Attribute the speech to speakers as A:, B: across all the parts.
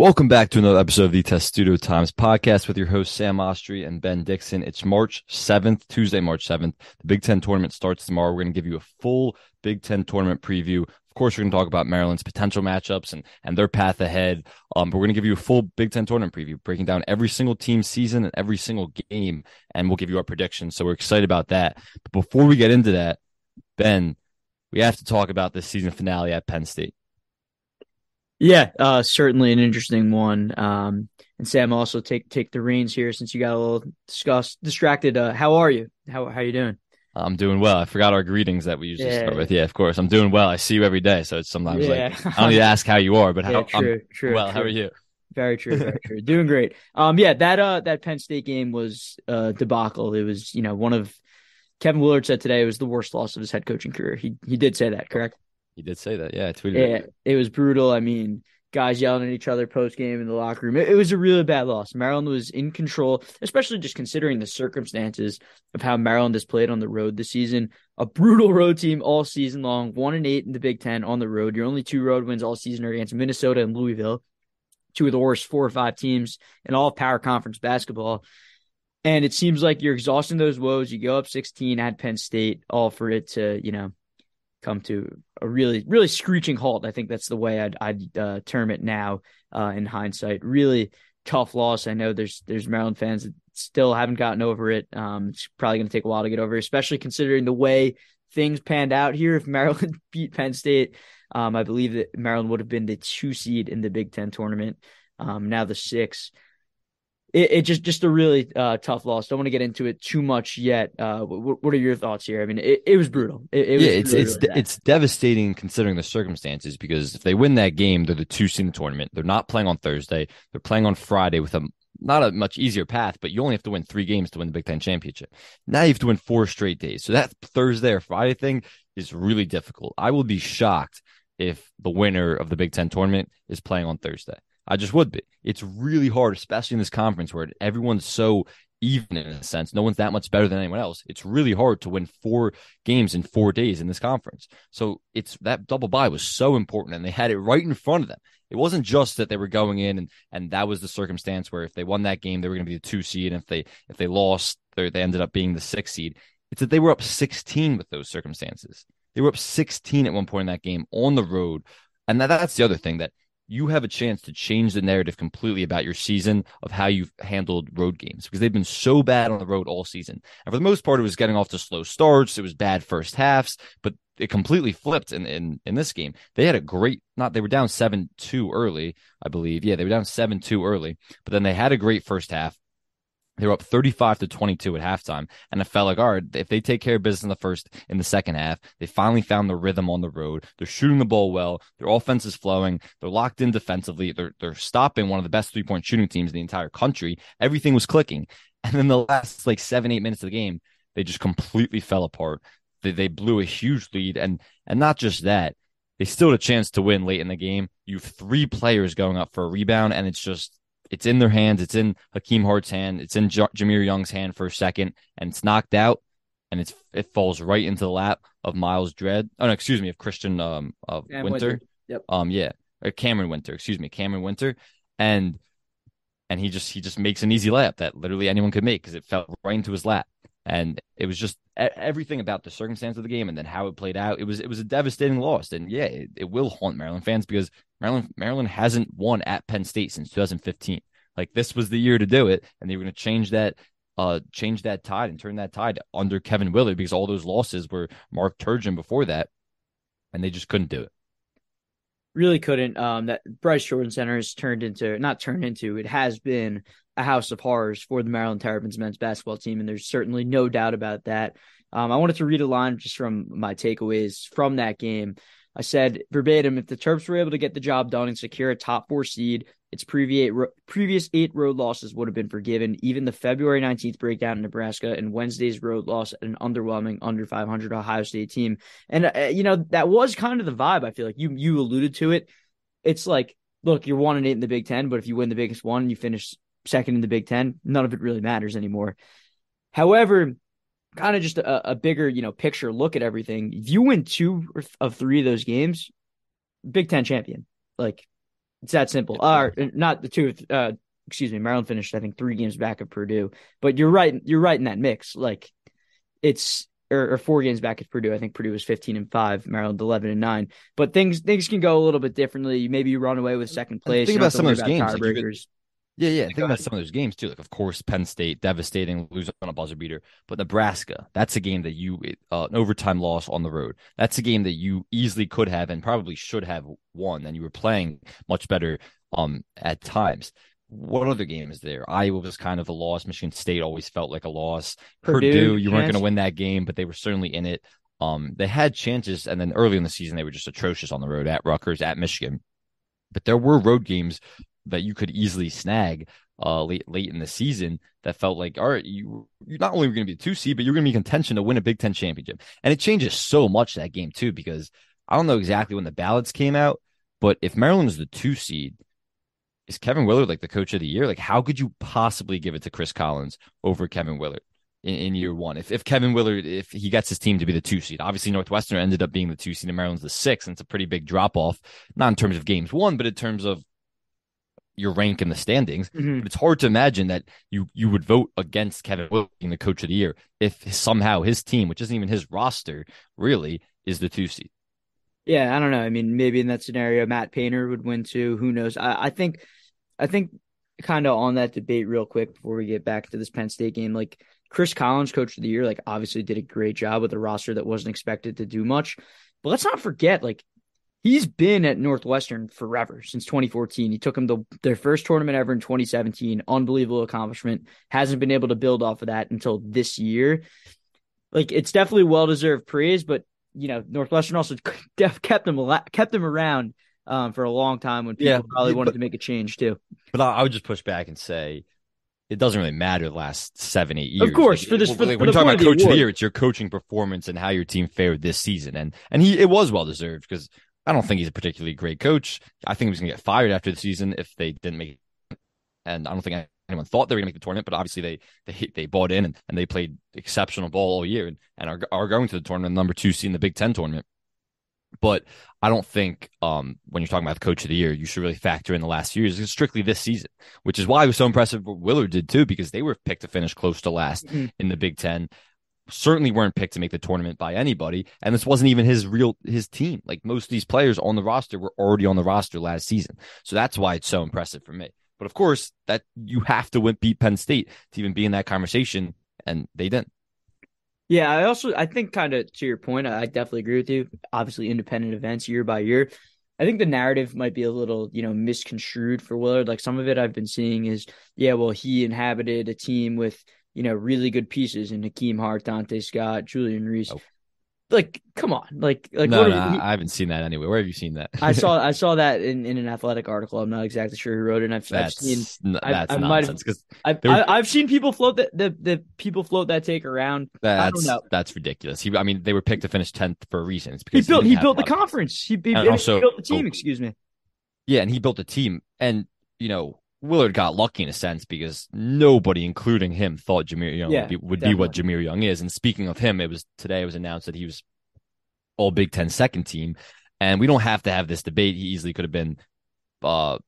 A: Welcome back to another episode of the Testudo Times podcast with your hosts Sam Ostry and Ben Dixon. It's March 7th, Tuesday, March 7th. The Big Ten tournament starts tomorrow. We're going to give you a full Big Ten tournament preview. Of course, we're going to talk about Maryland's potential matchups and, and their path ahead. Um, but we're going to give you a full Big Ten tournament preview, breaking down every single team season and every single game, and we'll give you our predictions. So we're excited about that. But before we get into that, Ben, we have to talk about this season finale at Penn State.
B: Yeah, uh, certainly an interesting one. Um, and Sam, also take take the reins here since you got a little discussed, distracted. Uh, how are you? How how you doing?
A: I'm doing well. I forgot our greetings that we usually yeah. start with. Yeah, of course. I'm doing well. I see you every day, so it's sometimes yeah. like I don't need to ask how you are, but how
B: yeah, true,
A: I'm,
B: true,
A: well.
B: True.
A: How are you?
B: Very true, very true. Doing great. Um, yeah, that uh that Penn State game was uh debacle. It was you know one of Kevin Willard said today it was the worst loss of his head coaching career. He he did say that, correct?
A: He did say that. Yeah, I tweeted.
B: It. it was brutal. I mean, guys yelling at each other post game in the locker room. It, it, was a really bad loss. Maryland was in control, especially just considering the circumstances of how Maryland has played on the road this season. A brutal road team all season long, one and eight in the Big Ten on the road. Your only two road wins all season are against Minnesota and Louisville, two of the worst four or five teams in all power conference basketball. And it seems like you're exhausting those woes. You go up 16 at Penn State, all for it to, you know, come to a really, really screeching halt. I think that's the way I'd, I'd uh, term it now uh, in hindsight. Really tough loss. I know there's there's Maryland fans that still haven't gotten over it. Um, it's probably going to take a while to get over, especially considering the way things panned out here. If Maryland beat Penn State, um, I believe that Maryland would have been the two seed in the Big Ten tournament. Um, now the six it, it, just just a really uh, tough loss. Don't want to get into it too much yet. Uh, what, what, are your thoughts here? I mean, it, it was brutal. It, it was
A: yeah, it's
B: really,
A: it's
B: really
A: it's devastating considering the circumstances because if they win that game, they're the two seed in the tournament. They're not playing on Thursday. They're playing on Friday with a not a much easier path, but you only have to win three games to win the Big Ten championship. Now you have to win four straight days. So that Thursday or Friday thing is really difficult. I will be shocked if the winner of the Big Ten tournament is playing on Thursday. I just would be. It's really hard, especially in this conference where everyone's so even in a sense. No one's that much better than anyone else. It's really hard to win four games in four days in this conference. So it's that double bye was so important, and they had it right in front of them. It wasn't just that they were going in and and that was the circumstance where if they won that game, they were going to be the two seed, and if they if they lost, they ended up being the six seed. It's that they were up 16 with those circumstances. They were up 16 at one point in that game on the road. And that, that's the other thing that you have a chance to change the narrative completely about your season of how you've handled road games because they've been so bad on the road all season. And for the most part, it was getting off to slow starts. It was bad first halves, but it completely flipped in, in, in this game. They had a great, not, they were down 7 2 early, I believe. Yeah, they were down 7 2 early, but then they had a great first half. They were up 35 to 22 at halftime. And it felt like, all right, if they take care of business in the first, in the second half, they finally found the rhythm on the road. They're shooting the ball well. Their offense is flowing. They're locked in defensively. They're, they're stopping one of the best three point shooting teams in the entire country. Everything was clicking. And then the last like seven, eight minutes of the game, they just completely fell apart. They, they blew a huge lead. And, and not just that, they still had a chance to win late in the game. You have three players going up for a rebound, and it's just it's in their hands. It's in Hakim Hart's hand. It's in J- Jahmir Young's hand for a second, and it's knocked out, and it's it falls right into the lap of Myles Dread. Oh no, excuse me, of Christian um of Winter. Winter.
B: Yep.
A: Um yeah, or Cameron Winter. Excuse me, Cameron Winter, and and he just he just makes an easy layup that literally anyone could make because it fell right into his lap. And it was just everything about the circumstance of the game and then how it played out. It was it was a devastating loss, and yeah, it, it will haunt Maryland fans because Maryland Maryland hasn't won at Penn State since 2015. Like this was the year to do it, and they were going to change that uh change that tide and turn that tide under Kevin Willard because all those losses were Mark Turgeon before that, and they just couldn't do it.
B: Really couldn't. Um, that Bryce Jordan Center has turned into not turned into it has been a house of horrors for the Maryland Terrapins men's basketball team, and there's certainly no doubt about that. Um, I wanted to read a line just from my takeaways from that game. I said verbatim, if the Terps were able to get the job done and secure a top four seed, its previous eight road losses would have been forgiven. Even the February 19th breakdown in Nebraska and Wednesday's road loss at an underwhelming under 500 Ohio State team. And uh, you know that was kind of the vibe. I feel like you you alluded to it. It's like, look, you're one and eight in the Big Ten, but if you win the biggest one, and you finish second in the Big Ten. None of it really matters anymore. However, kind of just a, a bigger, you know, picture look at everything. If you win two of three of those games, Big Ten champion. Like It's that simple. Uh, not the two. Uh, excuse me. Maryland finished, I think, three games back of Purdue. But you're right. You're right in that mix. Like it's or, or, four games back at Purdue. I think Purdue was 15 and five, Maryland 11 and nine. But things things can go a little bit differently. Maybe you run away with second place.
A: Think about some of those games. Like yeah, yeah. I think about some of those games too. Like, of course, Penn State devastating, lose on a buzzer beater. But Nebraska, that's a game that you uh, an overtime loss on the road. That's a game that you easily could have and probably should have won. And you were playing much better um at times. What other game is there? Iowa was kind of a loss. Michigan State always felt like a loss. Purdue, Purdue you weren't going to win that game, but they were certainly in it. Um, they had chances, and then early in the season they were just atrocious on the road at Rutgers, at Michigan. But there were road games that you could easily snag uh, late late in the season that felt like, all right, you you're not only going to be the two seed, but you're going to be contention to win a Big Ten championship. And it changes so much that game too, because I don't know exactly when the ballots came out, but if Maryland is the two seed, is Kevin Willard like the coach of the year? Like, how could you possibly give it to Chris Collins over Kevin Willard? In, in, year one. If if Kevin Willard, if he gets his team to be the two seed, obviously Northwestern ended up being the two seed and Maryland's the six, and it's a pretty big drop off, not in terms of games won, but in terms of your rank in the standings. Mm-hmm. it's hard to imagine that you you would vote against Kevin Willard being the coach of the year if somehow his team, which isn't even his roster, really is the two seed.
B: Yeah, I don't know. I mean, maybe in that scenario, Matt Painter would win too. Who knows? I, I think, I think, kind of on that debate real quick before we get back to this Penn State game. Like Chris Collins, coach of the year, like obviously did a great job with a roster that wasn't expected to do much. But let's not forget, like he's been at Northwestern forever since 2014. He took them to their first tournament ever in 2017. Unbelievable accomplishment. Hasn't been able to build off of that until this year. Like it's definitely well deserved praise, but you know Northwestern also kept him kept him around um, for a long time when people yeah, probably wanted to make a change too.
A: But I, would just push back and say it doesn't really matter the last seven, eight years.
B: Of course, like, for this, for,
A: like,
B: when
A: you're talking about coach of the year, it's your coaching performance and how your team fared this season, and and he it was well deserved because I don't think he's a particularly great coach. I think he was going to get fired after the season if they didn't make it. And I don't think anyone thought they were going to make the tournament, but obviously they they they bought in and, and they played exceptional ball all year and, and are, are going to the tournament, number two seed in the Big Ten tournament. But I don't think um, when you're talking about the coach of the year, you should really factor in the last few years. It's strictly this season, which is why it was so impressive what Willard did too, because they were picked to finish close to last mm-hmm. in the Big Ten certainly weren't picked to make the tournament by anybody. And this wasn't even his real his team. Like most of these players on the roster were already on the roster last season. So that's why it's so impressive for me. But of course, that you have to win beat Penn State to even be in that conversation, and they didn't.
B: Yeah, I also I think kind of to your point, I definitely agree with you. Obviously, independent events year by year. I think the narrative might be a little, you know, misconstrued for Willard. Like some of it I've been seeing is, yeah, well, he inhabited a team with you know, really good pieces in Hakim Hart, Donta Scott, Julian Reese. Oh. Like, come on, like, like
A: no, no he, I haven't seen that anywhere. Where have you seen that?
B: I saw, I saw that in, in an athletic article. I'm not exactly sure who wrote it. And I've,
A: that's,
B: I've
A: seen, that's I, I nonsense because
B: I've, were... I've seen people float that the, the people float that take around.
A: That's that's ridiculous. He, I mean, they were picked to finish tenth for a reason. It's because
B: he built, he, he built the conference. He, he, also, he built the team. Oh, excuse me.
A: Yeah, and he built a team, and you know, Willard got lucky in a sense because nobody, including him, thought Jahmir Young yeah, would, be, would be, what Jahmir Young is. And speaking of him, it was today it was announced that he was all Big Ten second team, and we don't have to have this debate. He easily could have been uh,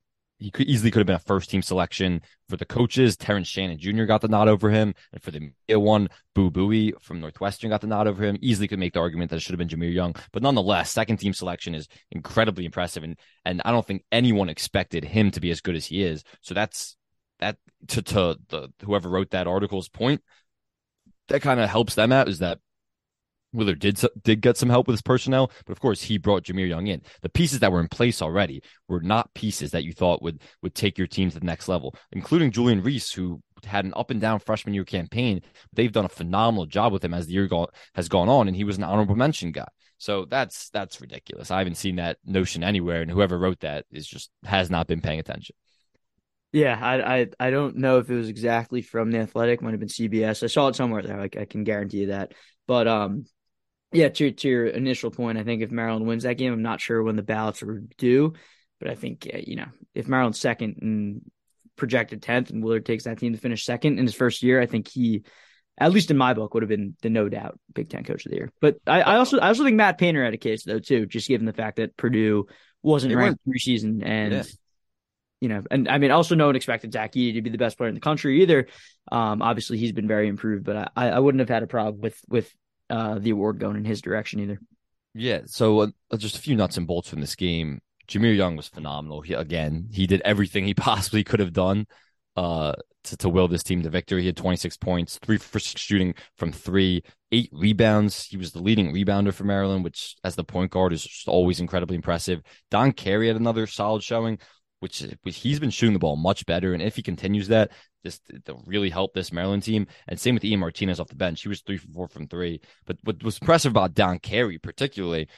A: he could easily could have been a first team selection for the coaches. Terrence Shannon Jr. got the nod over him, and for the media one, Boo Buie from Northwestern got the nod over him. Easily could make the argument that it should have been Jahmir Young, but nonetheless, second team selection is incredibly impressive, and and I don't think anyone expected him to be as good as he is. So that's that to to the whoever wrote that article's point. That kind of helps them out is that Willard did did get some help with his personnel, but of course he brought Jahmir Young in. The pieces that were in place already were not pieces that you thought would would take your team to the next level, including Julian Reese, who had an up and down freshman year campaign. They've done a phenomenal job with him as the year go, has gone on, and he was an honorable mention guy. So that's that's ridiculous. I haven't seen that notion anywhere, and whoever wrote that is just has not been paying attention.
B: Yeah, I, I I don't know if it was exactly from the Athletic. Might have been CBS. I saw it somewhere there. Like I can guarantee you that. But um, yeah, to to your initial point, I think if Maryland wins that game, I'm not sure when the ballots are due, but I think you know if Maryland's second and projected tenth, and Willard takes that team to finish second in his first year, I think he, at least in my book, would have been the no doubt Big Ten Coach of the Year. But I, I also I also think Matt Painter had a case though too, just given the fact that Purdue wasn't ranked preseason and. Yeah. you know, and I mean, also no one expected Zach Edey to be the best player in the country either. Um, obviously he's been very improved, but I, I wouldn't have had a problem with with uh, the award going in his direction either.
A: Yeah. So uh, just a few nuts and bolts from this game. Jahmir Young was phenomenal. He, again, he did everything he possibly could have done uh, to, to will this team to victory. He had 26 points, three for six shooting from three, eight rebounds. He was the leading rebounder for Maryland, which as the point guard is always incredibly impressive. Don Carey had another solid showing, which, which he's been shooting the ball much better. And if he continues that, just to really help this Maryland team. And same with Ian Martinez off the bench. He was three for four from three. But what was impressive about Don Carey, particularly,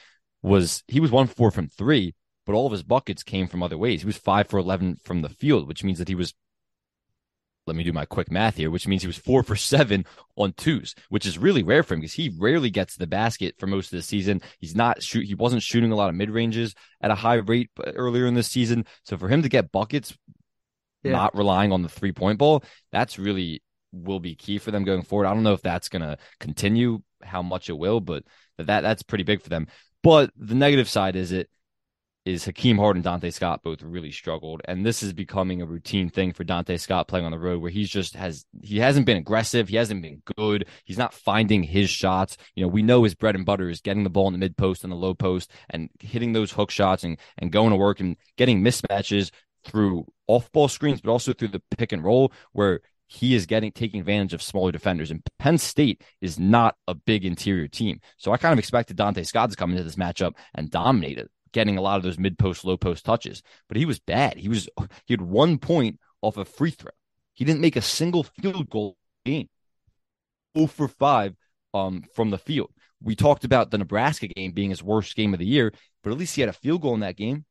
A: was he was one four from three, but all of his buckets came from other ways. He was five for 11 from the field, which means that he was let me do my quick math here, which means he was four for seven on twos, which is really rare for him because he rarely gets the basket for most of the season. He's not shoot, he wasn't shooting a lot of mid ranges at a high rate uh, earlier in the season. So for him to get buckets, yeah. not relying on the three point ball, that's really will be key for them going forward. I don't know if that's going to continue, how much it will, but that that's pretty big for them. But the negative side is it is Hakim Hart and Donta Scott both really struggled, and this is becoming a routine thing for Donta Scott playing on the road, where he's just has he hasn't been aggressive, he hasn't been good, he's not finding his shots. You know, we know his bread and butter is getting the ball in the mid post and the low post and hitting those hook shots and and going to work and getting mismatches through off ball screens, but also through the pick and roll where he is getting taking advantage of smaller defenders. And Penn State is not a big interior team. So I kind of expected Donta Scott to come into this matchup and dominate it getting a lot of those mid post, low post touches, but he was bad. He was he had one point off a free throw. He didn't make a single field goal game. 0 for 5 um, from the field. We talked about the Nebraska game being his worst game of the year, but at least he had a field goal in that game.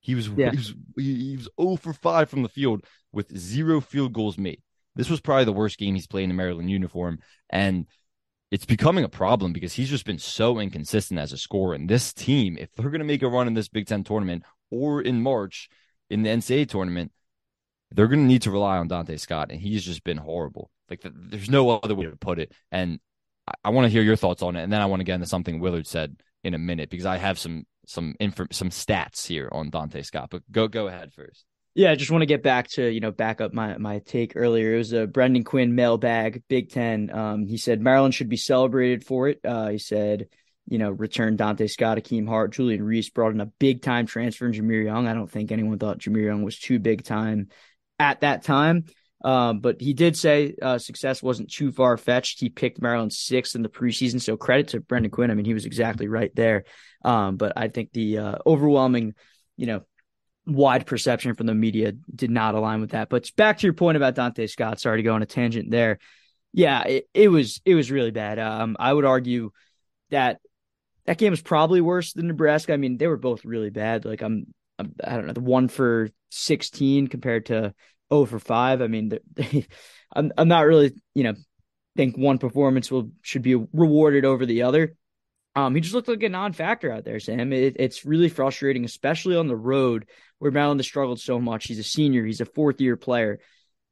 A: He was, yeah. he was he was 0 for 5 from the field with zero field goals made. This was probably the worst game he's played in the Maryland uniform. And it's becoming a problem because he's just been so inconsistent as a scorer. And this team, if they're going to make a run in this Big Ten tournament or in March in the NCAA tournament, they're going to need to rely on Donta Scott, and he's just been horrible. Like the, there's no other way to put it. And I, I want to hear your thoughts on it, and then I want to get into something Willard said in a minute because I have some some inf- some stats here on Donta Scott. But go go ahead first.
B: Yeah, I just want to get back to you know back up my my take earlier. It was a Brendan Quinn mailbag, Big Ten. Um, he said Maryland should be celebrated for it. Uh, he said you know return Donta Scott, Hakim Hart, Julian Reese brought in a big time transfer in Jahmir Young. I don't think anyone thought Jahmir Young was too big time at that time. Um, but he did say uh, success wasn't too far fetched. He picked Maryland sixth in the preseason, so credit to Brendan Quinn. I mean, he was exactly right there. Um, but I think the uh, overwhelming, you know, wide perception from the media did not align with that. But back to your point about Donta Scott. Sorry to go on a tangent there. Yeah, it, it was it was really bad. Um, I would argue that that game was probably worse than Nebraska. I mean, they were both really bad. Like I'm, I'm I don't know, the one for sixteen compared to oh for five. I mean, they, I'm I'm not really you know think one performance will should be rewarded over the other. Um, he just looked like a non-factor out there, Sam. It, it's really frustrating, especially on the road where Maryland has struggled so much. He's a senior, he's a fourth-year player.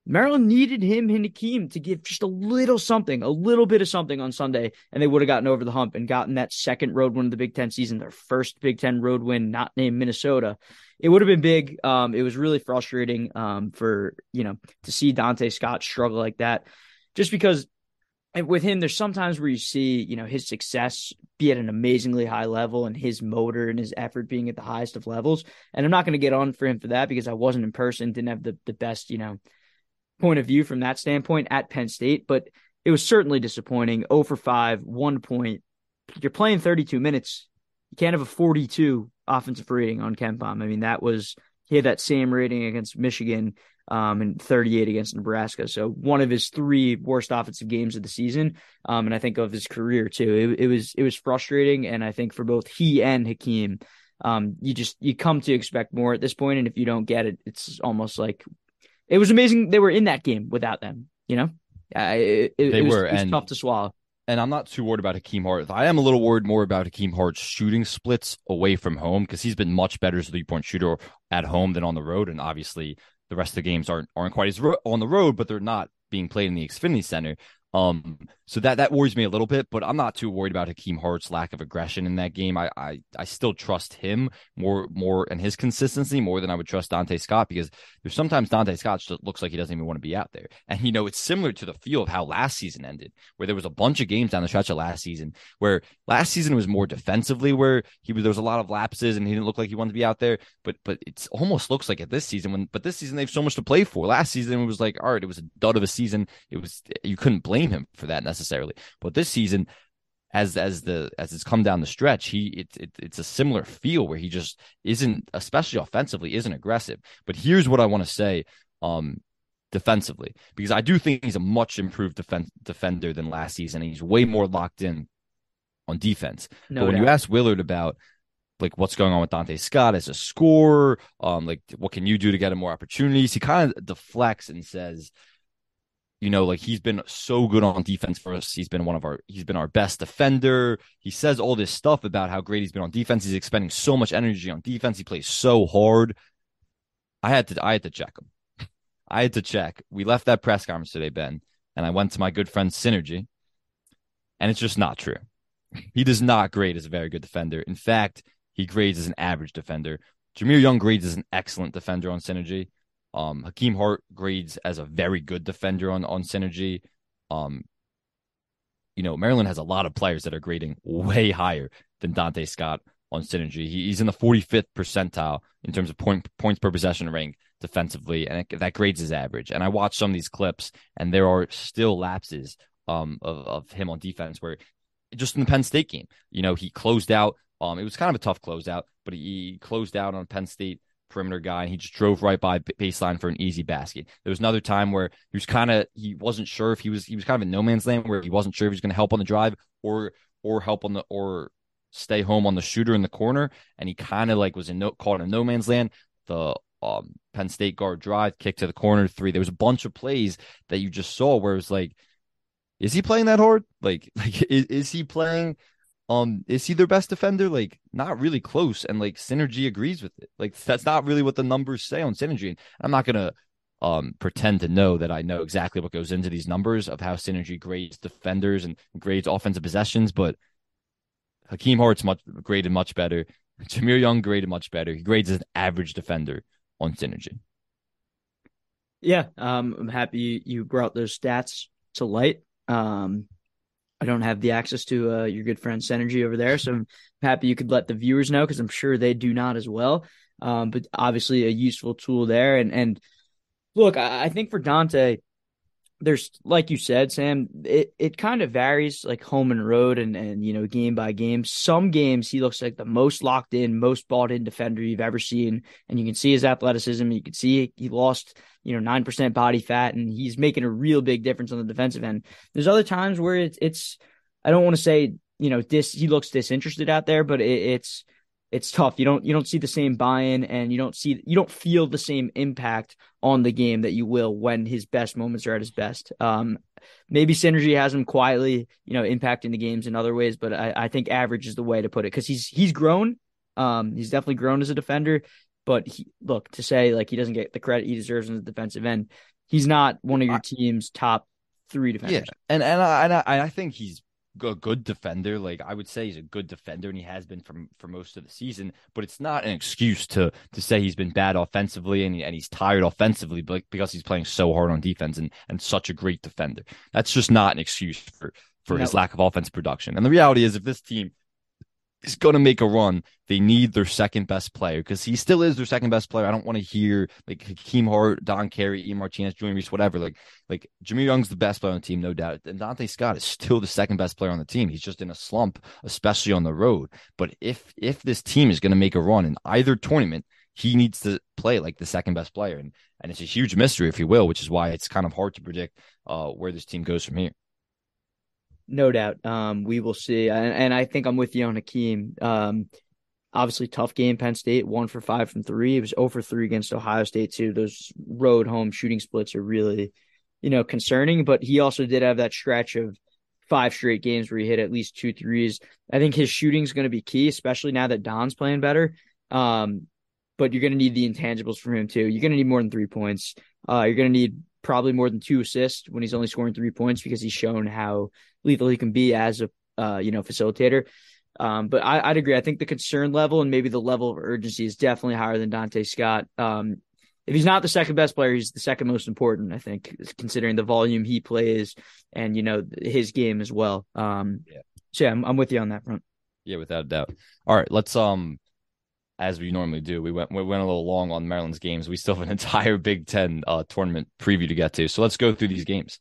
B: Maryland needed him and Hakim to give just a little something, a little bit of something on Sunday, and they would have gotten over the hump and gotten that second road win of the Big Ten season, their first Big Ten road win, not named Minnesota. It would have been big. Um, it was really frustrating um, for you know to see Donta Scott struggle like that, just because and with him, there's sometimes where you see, you know, his success be at an amazingly high level and his motor and his effort being at the highest of levels. And I'm not going to get on for him for that because I wasn't in person, didn't have the, the best, you know, point of view from that standpoint at Penn State. But it was certainly disappointing. 0 for 5, one point. You're playing 32 minutes. You can't have a 42 offensive rating on KenPom. I mean, that was, he had that same rating against Michigan um, and 38 against Nebraska. So one of his three worst offensive games of the season, um, and I think of his career too. It, it, was it was frustrating, and I think for both he and Hakim, um, you just you come to expect more at this point, and if you don't get it, it's almost like it was amazing they were in that game without them. You know, uh, it, it, they was, were, it was and, tough to swallow.
A: And I'm not too worried about Hakim Hart. I am a little worried more about Hakim Hart's shooting splits away from home because he's been much better as a three point shooter at home than on the road, and obviously the rest of the games aren't aren't quite as ro- on the road, but they're not being played in the Xfinity Center. Um, so that that worries me a little bit, but I'm not too worried about Hakim Hart's lack of aggression in that game. I I, I still trust him more more and his consistency more than I would trust Donta Scott because there's sometimes Donta Scott just looks like he doesn't even want to be out there. And you know, it's similar to the feel of how last season ended, where there was a bunch of games down the stretch of last season where last season was more defensively, where he was there was a lot of lapses and he didn't look like he wanted to be out there. But but it almost looks like at this season when but this season they have so much to play for. Last season it was like all right, it was a dud of a season. It was you couldn't blame him for that necessarily. But this season, as as the as it's come down the stretch, he it's it, it's a similar feel where he just isn't, especially offensively, isn't aggressive. But here's what I want to say, um, defensively, because I do think he's a much improved defense defender than last season. And he's way more locked in on defense. No but when doubt. you ask Willard about like what's going on with Donta Scott as a scorer, um, like what can you do to get him more opportunities? He kind of deflects and says, you know, like he's been so good on defense for us. He's been one of our, he's been our best defender. He says all this stuff about how great he's been on defense. He's expending so much energy on defense. He plays so hard. I had to, I had to check him. I had to check. We left that press conference today, Ben, and I went to my good friend Synergy, and it's just not true. He does not grade as a very good defender. In fact, he grades as an average defender. Jahmir Young grades as an excellent defender on Synergy. Um, Hakim Hart grades as a very good defender on on Synergy. Um, you know, Maryland has a lot of players that are grading way higher than Donta Scott on Synergy. He, he's in the 45th percentile in terms of point points per possession rank defensively, and it, that grades his average. And I watched some of these clips, and there are still lapses um, of, of him on defense where just in the Penn State game, you know, he closed out. Um, it was kind of a tough closeout, but he closed out on Penn State perimeter guy, and he just drove right by baseline for an easy basket. There was another time where he was kind of he wasn't sure if he was he was kind of in no man's land where he wasn't sure if he was going to help on the drive or or help on the or stay home on the shooter in the corner, and he kind of like was in no caught in no man's land. The um, Penn State guard drive, kick to the corner, three. There was a bunch of plays that you just saw where it was like, is he playing that hard? Like, like is, is he playing um, is he their best defender? Like, not really close. And like Synergy agrees with it. Like, that's not really what the numbers say on Synergy. I'm not gonna um pretend to know that I know exactly what goes into these numbers of how Synergy grades defenders and grades offensive possessions, but Hakim Hart's much graded much better. Jahmir Young graded much better. He grades as an average defender on Synergy.
B: Yeah, um, I'm happy you brought those stats to light. Um, I don't have the access to uh, your good friend Synergy over there, so I'm happy you could let the viewers know because I'm sure they do not as well. Um, but obviously, a useful tool there. And and look, I, I think for Donta, there's like you said, Sam, it, it kind of varies like home and road and, and you know, game by game. Some games he looks like the most locked in, most bought in defender you've ever seen. And you can see his athleticism. You can see he lost, you know, nine percent body fat and he's making a real big difference on the defensive end. There's other times where it's it's I don't want to say, you know, this he looks disinterested out there, but it, it's it's tough. You don't you don't see the same buy-in and you don't see you don't feel the same impact on the game that you will when his best moments are at his best. Um, maybe synergy has him quietly, you know, impacting the games in other ways, but I, I think average is the way to put it because he's he's grown. Um, he's definitely grown as a defender, but he, look to say like he doesn't get the credit he deserves in the defensive end. He's not one of your team's top three defenders.
A: Yeah, and and I, and I, I think he's a good defender. Like I would say he's a good defender and he has been for for most of the season, but it's not an excuse to to say he's been bad offensively and, and he's tired offensively but because he's playing so hard on defense and and such a great defender. That's just not an excuse for for no. his lack of offense production. And the reality is if this team is going to make a run, they need their second best player because he still is their second best player. I don't want to hear like Hakim Hart, Don Carey, E. Martinez, Julian Reese, whatever. Like, like Jimmy Young's the best player on the team, no doubt. And Donta Scott is still the second best player on the team. He's just in a slump, especially on the road. But if if this team is going to make a run in either tournament, he needs to play like the second best player. And and it's a huge mystery, if you will, which is why it's kind of hard to predict uh, where this team goes from here.
B: No doubt. Um, we will see. And, and, I think I'm with you on Hakim. Um, obviously, tough game. Penn State, one for five from three. It was 0 for three against Ohio State, too. Those road home shooting splits are really, you know, concerning. But he also did have that stretch of five straight games where he hit at least two threes. I think his shooting is going to be key, especially now that Don's playing better. Um, but you're going to need the intangibles from him, too. You're going to need more than three points. Uh, you're going to need probably more than two assists when he's only scoring three points because he's shown how lethal he can be as a uh, you know facilitator. Um, but I, would agree. I think the concern level and maybe the level of urgency is definitely higher than Donta Scott. Um, if he's not the second best player, he's the second most important. I think, considering the volume he plays and you know his game as well. Um, yeah. So yeah, I'm, I'm with you on that front.
A: Yeah, without a doubt. All right, let's um as we normally do. We went we went a little long on Maryland's games. We still have an entire Big Ten uh, tournament preview to get to. So let's go through these games.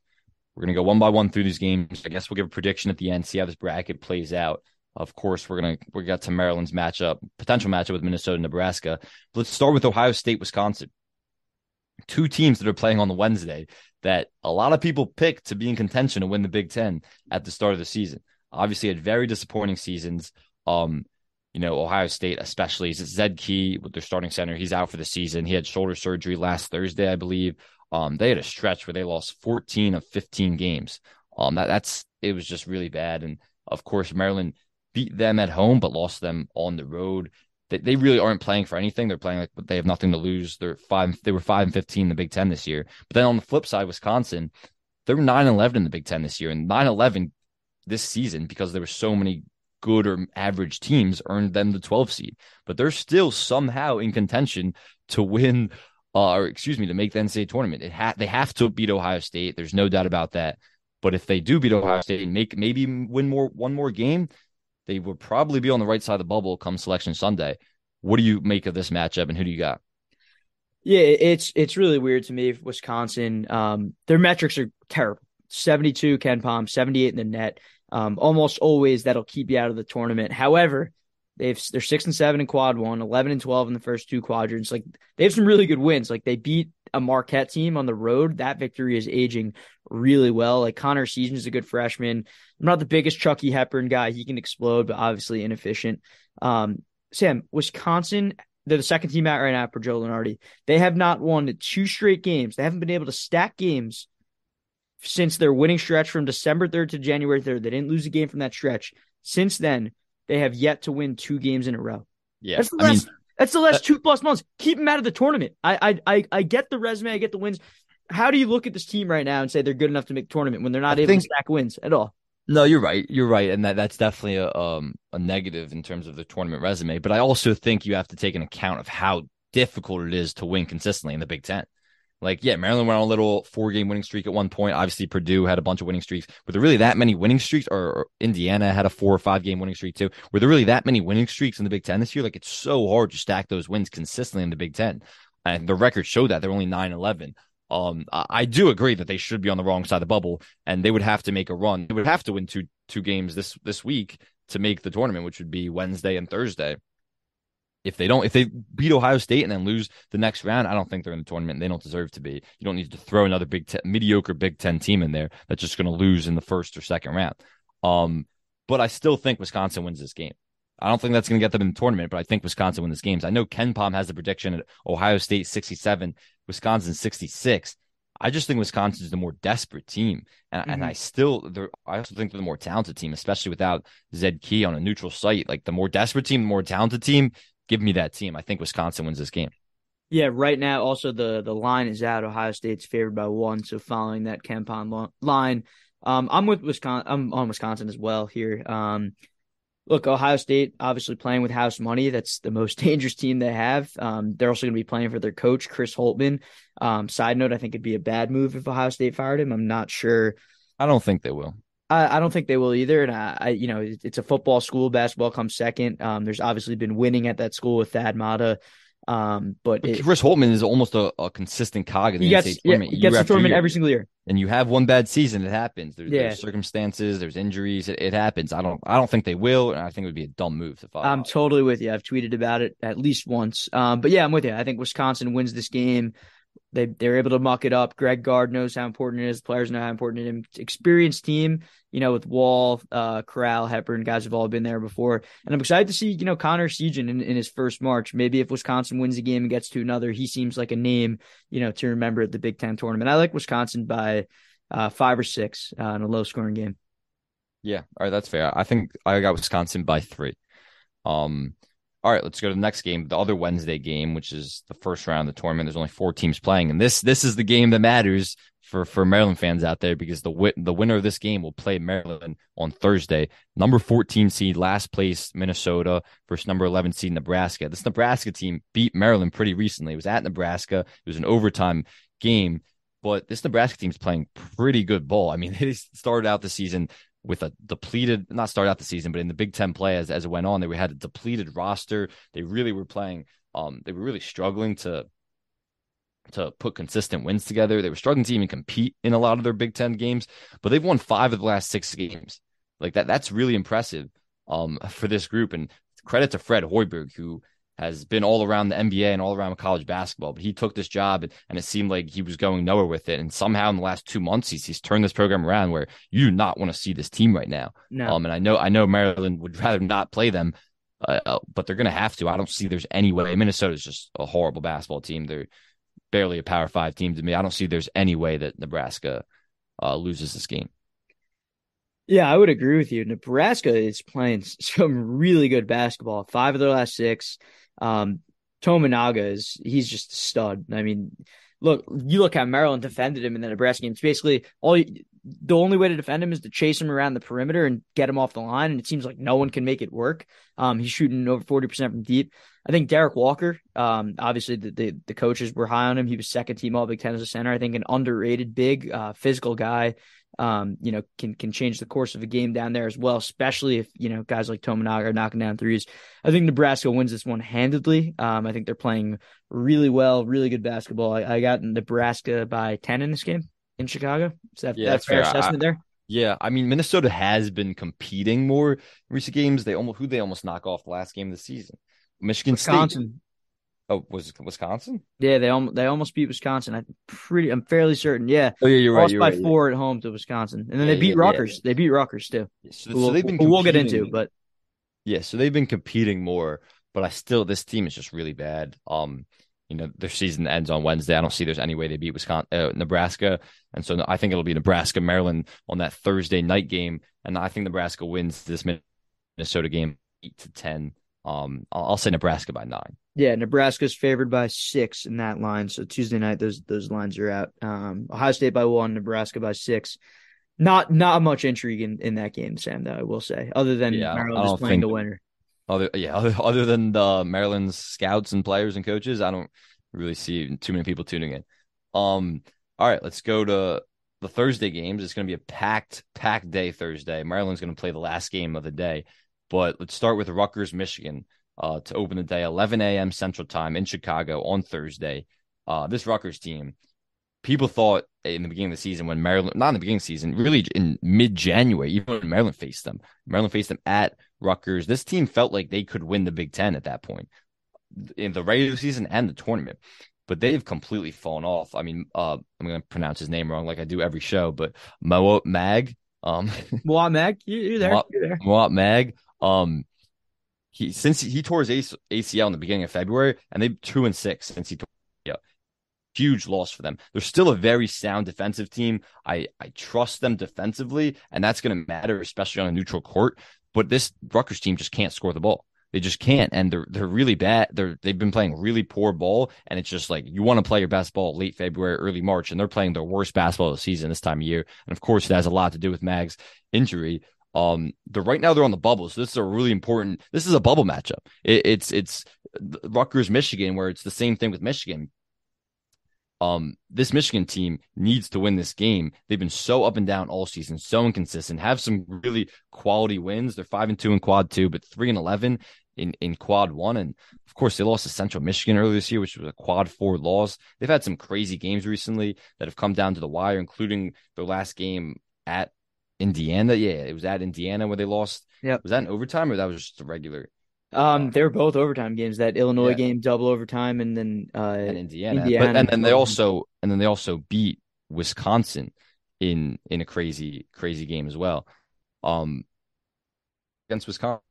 A: We're gonna go one by one through these games. I guess we'll give a prediction at the end, see how this bracket plays out. Of course, we're gonna we got to Maryland's matchup, potential matchup with Minnesota, Nebraska. But let's start with Ohio State, Wisconsin. Two teams that are playing on the Wednesday that a lot of people picked to be in contention to win the Big Ten at the start of the season. Obviously, had very disappointing seasons. Um, you know, Ohio State, especially is Zed Key with their starting center. He's out for the season. He had shoulder surgery last Thursday, I believe. Um, they had a stretch where they lost 14 of 15 games. Um, that, that's it was just really bad. And of course, Maryland beat them at home, but lost them on the road. They, they really aren't playing for anything. They're playing like, they have nothing to lose. They're five. They were five and 15 in the Big Ten this year. But then on the flip side, Wisconsin, they were 9 and 11 in the Big Ten this year, and 9 11 this season because there were so many good or average teams earned them the 12 seed, but they're still somehow in contention to win, uh, or excuse me, to make the NCAA tournament. It ha- they have to beat Ohio State. There's no doubt about that. But if they do beat Ohio State and make maybe win more one more game, they would probably be on the right side of the bubble come Selection Sunday. What do you make of this matchup, and who do you got?
B: Yeah, it's it's really weird to me. Wisconsin, um, their metrics are terrible. Seventy-two KenPom, seventy-eight in the net. Um, almost always that'll keep you out of the tournament. However, they've they're six and seven in quad one, 11 and 12 in the first two quadrants. Like they have some really good wins. Like they beat a Marquette team on the road. That victory is aging really well. Like Connor is a good freshman. I'm not the biggest Chucky Hepburn guy. He can explode, but obviously inefficient. Um, Sam, Wisconsin, they're the second team out right now for Joe Lunardi. They have not won two straight games. They haven't been able to stack games since their winning stretch from December 3rd to January 3rd. They didn't lose a game from that stretch. Since then, they have yet to win two games in a row.
A: Yeah.
B: That's the last, mean, that's the last uh, two plus months. Keep them out of the tournament. I, I I I get the resume, I get the wins. How do you look at this team right now and say they're good enough to make tournament when they're not I able think, to stack wins at all?
A: No, you're right. You're right, and that that's definitely a um a negative in terms of the tournament resume. But I also think you have to take an account of how difficult it is to win consistently in the Big Ten. Like, yeah, Maryland went on a little four game winning streak at one point. Obviously, Purdue had a bunch of winning streaks. Were there really that many winning streaks? Or, or, Indiana had a four or five game winning streak too. Were there really that many winning streaks in the Big Ten this year? Like, it's so hard to stack those wins consistently in the Big Ten. And the records show that they're only 9 11. Um, I do agree that they should be on the wrong side of the bubble, and they would have to make a run. They would have to win two two games this this week to make the tournament, which would be Wednesday and Thursday if they don't, if they beat Ohio State and then lose the next round, I don't think they're in the tournament. They don't deserve to be. You don't need to throw another Big Ten, mediocre Big Ten team in there that's just going to lose in the first or second round. Um, but I still think Wisconsin wins this game. I don't think that's going to get them in the tournament, but I think Wisconsin wins this game. I know KenPom has the prediction at Ohio State 67, Wisconsin 66. I just think Wisconsin is the more desperate team, and, mm-hmm. and I still, I also think they're the more talented team, especially without Zed Key on a neutral site. Like the more desperate team, the more talented team give me that team. I think Wisconsin wins this game.
B: Yeah, right now also the the line is out. Ohio State's favored by one, so following that KenPom line, um, I'm with Wisconsin. I'm on Wisconsin as well here. Um, look, Ohio State obviously playing with house money. That's the most dangerous team they have. Um, they're also going to be playing for their coach Chris Holtmann. Um, side note, I think it'd be a bad move if Ohio State fired him. I'm not sure.
A: I don't think they will.
B: I, I don't think they will either. And I, I, you know, it's a football school. Basketball comes second. Um, there's obviously been winning at that school with Thad Matta. Um, but, but
A: it, Chris Holtmann is almost a, a consistent cog in the
B: gets, NCAA tournament. Yeah, he gets the tournament year. every single year.
A: And you have one bad season, it happens. There's, yeah. there's circumstances, there's injuries, it, it, happens. I don't, I don't think they will, and I think it would be a dumb move to follow.
B: I'm totally with you. I've tweeted about it at least once. Um, but yeah, I'm with you. I think Wisconsin wins this game. They they're able to muck it up. Greg Gard knows how important it is. Players know how important it is. Experienced team, you know, with Wahl, uh, Crowl, Hepburn, guys have all been there before. And I'm excited to see, you know, Connor Essegian in, in his first March. Maybe if Wisconsin wins a game and gets to another, he seems like a name, you know, to remember at the Big Ten tournament. I like Wisconsin by uh, five or six uh, in a low scoring game.
A: Yeah, all right, that's fair. I think I got Wisconsin by three. Um, All right, let's go to the next game, the other Wednesday game, which is the first round of the tournament. There's only four teams playing, and this this is the game that matters for for Maryland fans out there because the the winner of this game will play Maryland on Thursday. Number 14 seed, last place Minnesota versus number 11 seed Nebraska. This Nebraska team beat Maryland pretty recently. It was at Nebraska. It was an overtime game, but this Nebraska team's playing pretty good ball. I mean, they started out the season with a depleted, not start out the season, but in the Big Ten play as, as it went on, they had a depleted roster. They really were playing, um, they were really struggling to to put consistent wins together. They were struggling to even compete in a lot of their Big Ten games, but they've won five of the last six games. Like that, that's really impressive um, for this group. And credit to Fred Hoiberg, who has been all around the NBA and all around college basketball. But he took this job and it seemed like he was going nowhere with it. And somehow in the last two months, he's, he's turned this program around where you do not want to see this team right now. No. Um, and I know I know Maryland would rather not play them, uh, uh, but they're going to have to. I don't see there's any way. Minnesota is just a horrible basketball team. They're barely a Power Five team to me. I don't see there's any way that Nebraska uh, loses this game.
B: Yeah, I would agree with you. Nebraska is playing some really good basketball. Five of their last six. Um, Tominaga is he's just a stud. I mean, look, you look how Maryland defended him in the Nebraska game. It's basically all you, the only way to defend him is to chase him around the perimeter and get him off the line. And it seems like no one can make it work. Um, he's shooting over 40% from deep. I think Derek Walker, um, obviously the, the, the coaches were high on him. He was second team all Big Ten as a center. I think an underrated big, uh, physical guy um, you know, can can change the course of a game down there as well, especially if, you know, guys like Tominaga are knocking down threes. I think Nebraska wins this one handedly. Um, I think they're playing really well, really good basketball. I, I got Nebraska by 10 in this game in Chicago. Is that, yeah, that's fair, fair assessment I, there?
A: Yeah, I mean Minnesota has been competing more recent games. They almost who they almost knock off the last game of the season. Michigan Wisconsin. State. Oh, was it Wisconsin?
B: Yeah, they almost they almost beat Wisconsin. I'm pretty, I'm fairly certain. Yeah.
A: Oh yeah, you're right. You're
B: by
A: right,
B: four at home to Wisconsin, and then yeah, they beat yeah, Rutgers. Yeah. They beat Rutgers too.
A: So, we'll, so, they've been.
B: We'll get into, but
A: yeah, so they've been competing more. But I still, this team is just really bad. Um, you know, their season ends on Wednesday. I don't see there's any way they beat Wisconsin, uh, Nebraska, and so I think it'll be Nebraska, Maryland on that Thursday night game, and I think Nebraska wins this Minnesota game eight to ten. Um, I'll, I'll say Nebraska by nine.
B: Yeah, Nebraska's favored by six in that line. So Tuesday night, those those lines are out. Um, Ohio State by one, Nebraska by six. Not not much intrigue in, in that game, Sam. Though I will say, other than yeah, Maryland is playing the winner.
A: Other yeah, other, other than the Maryland's scouts and players and coaches, I don't really see too many people tuning in. Um, all right, let's go to the Thursday games. It's going to be a packed packed day Thursday. Maryland's going to play the last game of the day, but let's start with Rutgers, Michigan uh, to open the day, 11 a.m. Central Time in Chicago on Thursday. Uh, this Rutgers team, people thought in the beginning of the season when Maryland, not in the beginning of the season, really in mid January, even when Maryland faced them, Maryland faced them at Rutgers. This team felt like they could win the Big Ten at that point in the regular season and the tournament. But they've completely fallen off. I mean, uh, I'm going to pronounce his name wrong, like I do every show. But Mawot Mag, um,
B: Mawot Mag, there, you're there.
A: Mawot Mag, um, he since he, tore his ACL in the beginning of February, and they two and six since he tore. Yeah, huge loss for them. They're still a very sound defensive team. I I trust them defensively, and that's going to matter, especially on a neutral court. But this Rutgers team just can't score the ball. They just can't, and they're they're really bad. They're they've been playing really poor ball, and it's just like you want to play your best ball late February, early March, and they're playing their worst basketball of the season this time of year. And of course, it has a lot to do with Mag's injury. Um, the right now they're on the bubble, so this is a really important. This is a bubble matchup. It, it's it's Rutgers, Michigan, where it's the same thing with Michigan. Um, this Michigan team needs to win this game. They've been so up and down all season, so inconsistent. Have some really quality wins. They're five and two in quad two, but three and eleven in in quad one. And of course, they lost to Central Michigan earlier this year, which was a quad four loss. They've had some crazy games recently that have come down to the wire, including their last game at Indiana. Yeah, it was at Indiana where they lost.
B: Yeah,
A: was that an overtime or that was just a regular?
B: Um, they were both overtime games. That Illinois yeah. game, double overtime, and then uh,
A: and Indiana. Indiana. But, and then they also and then they also beat Wisconsin in in a crazy crazy game as well. Um, against Wisconsin.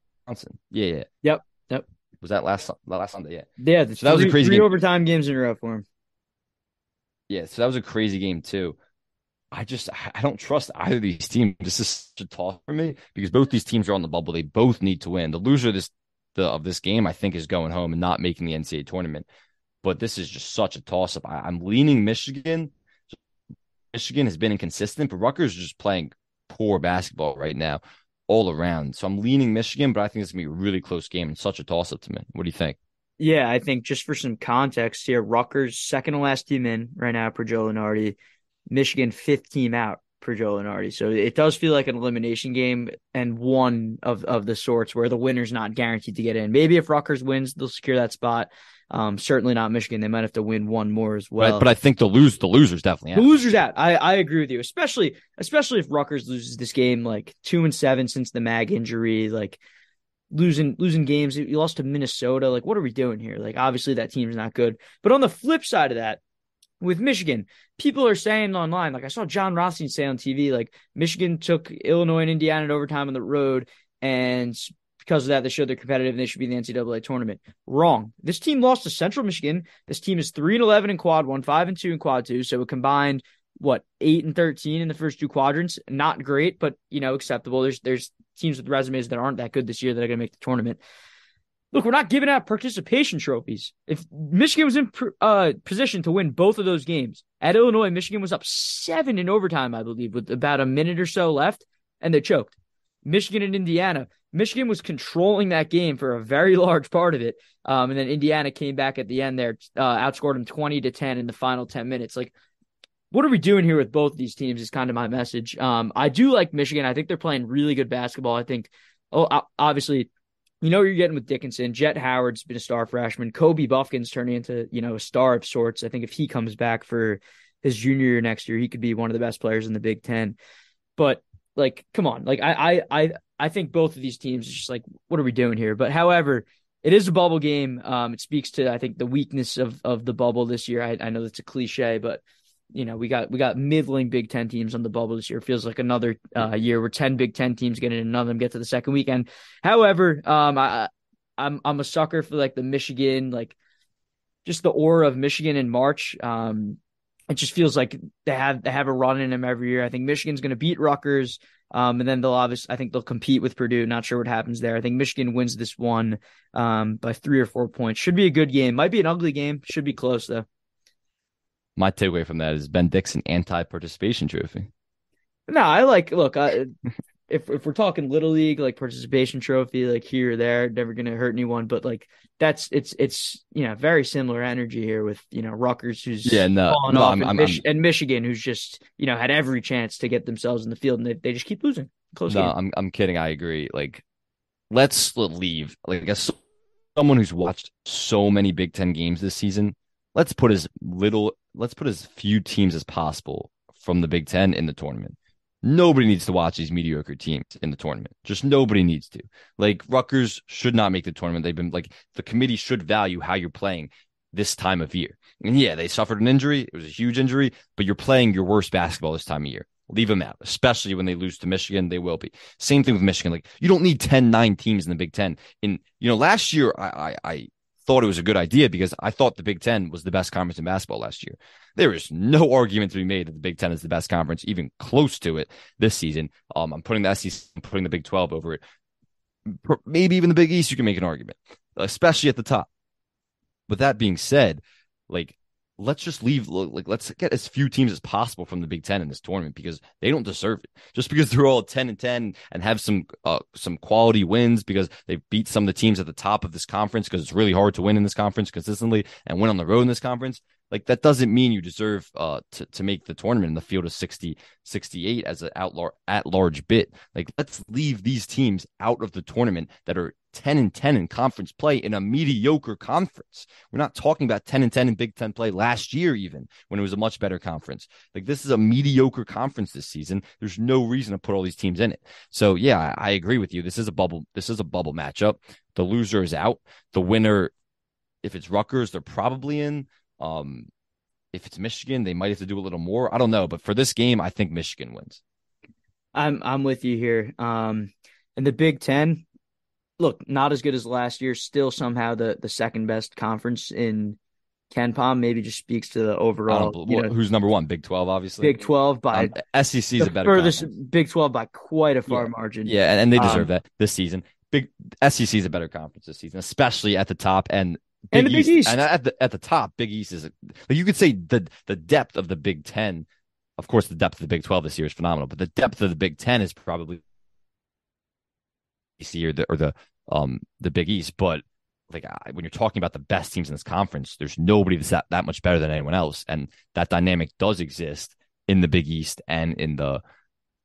A: Yeah, yeah.
B: Yep. Yep.
A: Was that last last Sunday? Yeah.
B: Yeah. So that was a crazy three game. overtime games in a row for him.
A: Yeah, so that was a crazy game too. I just I don't trust either of these teams. This is such a toss for me because both these teams are on the bubble. They both need to win. The loser of this the, of this game, I think, is going home and not making the NCAA tournament. But this is just such a toss up. I'm leaning Michigan. Michigan has been inconsistent, but Rutgers is just playing poor basketball right now all around. So I'm leaning Michigan, but I think it's gonna be a really close game and such a toss up to me. What do you think?
B: Yeah, I think just for some context here, Rutgers second to last team in right now per Joe Lunardi, Michigan fifth team out per Joe Lunardi. So it does feel like an elimination game and one of, of the sorts where the winner's not guaranteed to get in. Maybe if Rutgers wins, they'll secure that spot. Um, certainly not Michigan. They might have to win one more as well.
A: Right, but I think the lose the losers definitely
B: out. The losers out. I, I agree with you, especially especially if Rutgers loses this game like two and seven since the Mag injury, like losing losing games. You lost to Minnesota. Like, what are we doing here? Like, obviously that team's not good. But on the flip side of that, with Michigan, people are saying online, like I saw Jon Rothstein say on TV, like Michigan took Illinois and Indiana in overtime on the road, and because of that, they showed they're competitive and they should be in the NCAA tournament. Wrong. This team lost to Central Michigan. This team is three and eleven in quad one, five and two in quad two. So it combined what eight and thirteen in the first two quadrants. Not great, but you know acceptable. There's there's teams with resumes that aren't that good this year that are going to make the tournament. Look, we're not giving out participation trophies. If Michigan was in uh, position to win both of those games at Illinois, Michigan was up seven in overtime, I believe, with about a minute or so left, and they choked. Michigan and Indiana, Michigan was controlling that game for a very large part of it, um, and then Indiana came back at the end there, uh, outscored them twenty to ten in the final ten minutes. Like, what are we doing here with both these teams? Is kind of my message. Um, I do like Michigan. I think they're playing really good basketball. I think, oh, obviously you know you're getting with Dickinson. Jett Howard's been a star freshman. Kobe Bufkin's turning into, you know, a star of sorts. I think if he comes back for his junior year next year, he could be one of the best players in the Big Ten. But like, come on. Like I I I I think both of these teams just like, what are we doing here? But however, it is a bubble game. Um, it speaks to I think the weakness of of the bubble this year. I, I know that's a cliche, but you know, we got we got middling Big Ten teams on the bubble this year. It feels like another uh, year where ten Big Ten teams get in, and none of them get to the second weekend. However, um, I I'm I'm a sucker for like the Michigan, like just the aura of Michigan in March. Um, it just feels like they have they have a run in them every year. I think Michigan's going to beat Rutgers, um, and then they'll obviously I think they'll compete with Purdue. Not sure what happens there. I think Michigan wins this one um, by three or four points. Should be a good game. Might be an ugly game. Should be close though
A: my takeaway from that is Ben Dixon anti-participation trophy.
B: No, I like look. I, if if we're talking little league, like participation trophy, like here or there, never gonna hurt anyone. But like that's it's it's you know very similar energy here with you know Rutgers who's
A: yeah no, no
B: off, I'm, and, I'm, Mich- I'm, and, Michigan who's just you know had every chance to get themselves in the field and they, they just keep losing. Close
A: no,
B: game.
A: I'm I'm kidding. I agree. Like let's leave. Like I guess someone who's watched so many Big Ten games this season let's put as little, let's put as few teams as possible from the Big Ten in the tournament. Nobody needs to watch these mediocre teams in the tournament. Just nobody needs to. Like Rutgers should not make the tournament. They've been like the committee should value how you're playing this time of year. And yeah, they suffered an injury. It was a huge injury, but you're playing your worst basketball this time of year. Leave them out, especially when they lose to Michigan. They will be. Same thing with Michigan. Like you don't need 10, 9 teams in the Big Ten. In you know, last year I I, I thought it was a good idea because I thought the Big Ten was the best conference in basketball last year. There is no argument to be made that the Big Ten is the best conference, even close to it this season. Um, I'm putting the SEC, I'm putting the Big 12 over it. Maybe even the Big East, you can make an argument, especially at the top. With that being said, like let's just leave like let's get as few teams as possible from the Big Ten in this tournament because they don't deserve it. Just because they're all ten and ten and have some uh, some quality wins because they beat some of the teams at the top of this conference because it's really hard to win in this conference consistently and win on the road in this conference. Like that doesn't mean you deserve uh to, to make the tournament in the field of 60, 68 as an outlaw at large bit. Like let's leave these teams out of the tournament that are 10 and 10 in conference play in a mediocre conference. We're not talking about 10 and 10 in Big 10 play last year, even when it was a much better conference. Like this is a mediocre conference this season. There's no reason to put all these teams in it. So yeah, I, I agree with you. This is a bubble. This is a bubble matchup. The loser is out. The winner, if it's Rutgers, they're probably in. Um, if it's Michigan, they might have to do a little more. I don't know, but for this game, I think Michigan wins.
B: I'm I'm with you here. Um, and the Big Ten, look, not as good as last year. Still somehow the the second best conference in KenPom. Maybe just speaks to the overall.
A: You know, who's number one? Big Twelve, obviously.
B: Big Twelve by
A: um, SEC is a better furthest
B: conference. Big Twelve by quite a far
A: yeah.
B: margin.
A: Yeah, and, and they deserve um, that this season. big SEC is a better conference this season, especially at the top and
B: Big and the East. Big East.
A: And at the at the top, Big East is you could say the the depth of the Big Ten. Of course, the depth of the Big Twelve this year is phenomenal, but the depth of the Big Ten is probably or the or the um the Big East. But like when you're talking about the best teams in this conference, there's nobody that's that, that much better than anyone else, and that dynamic does exist in the Big East and in the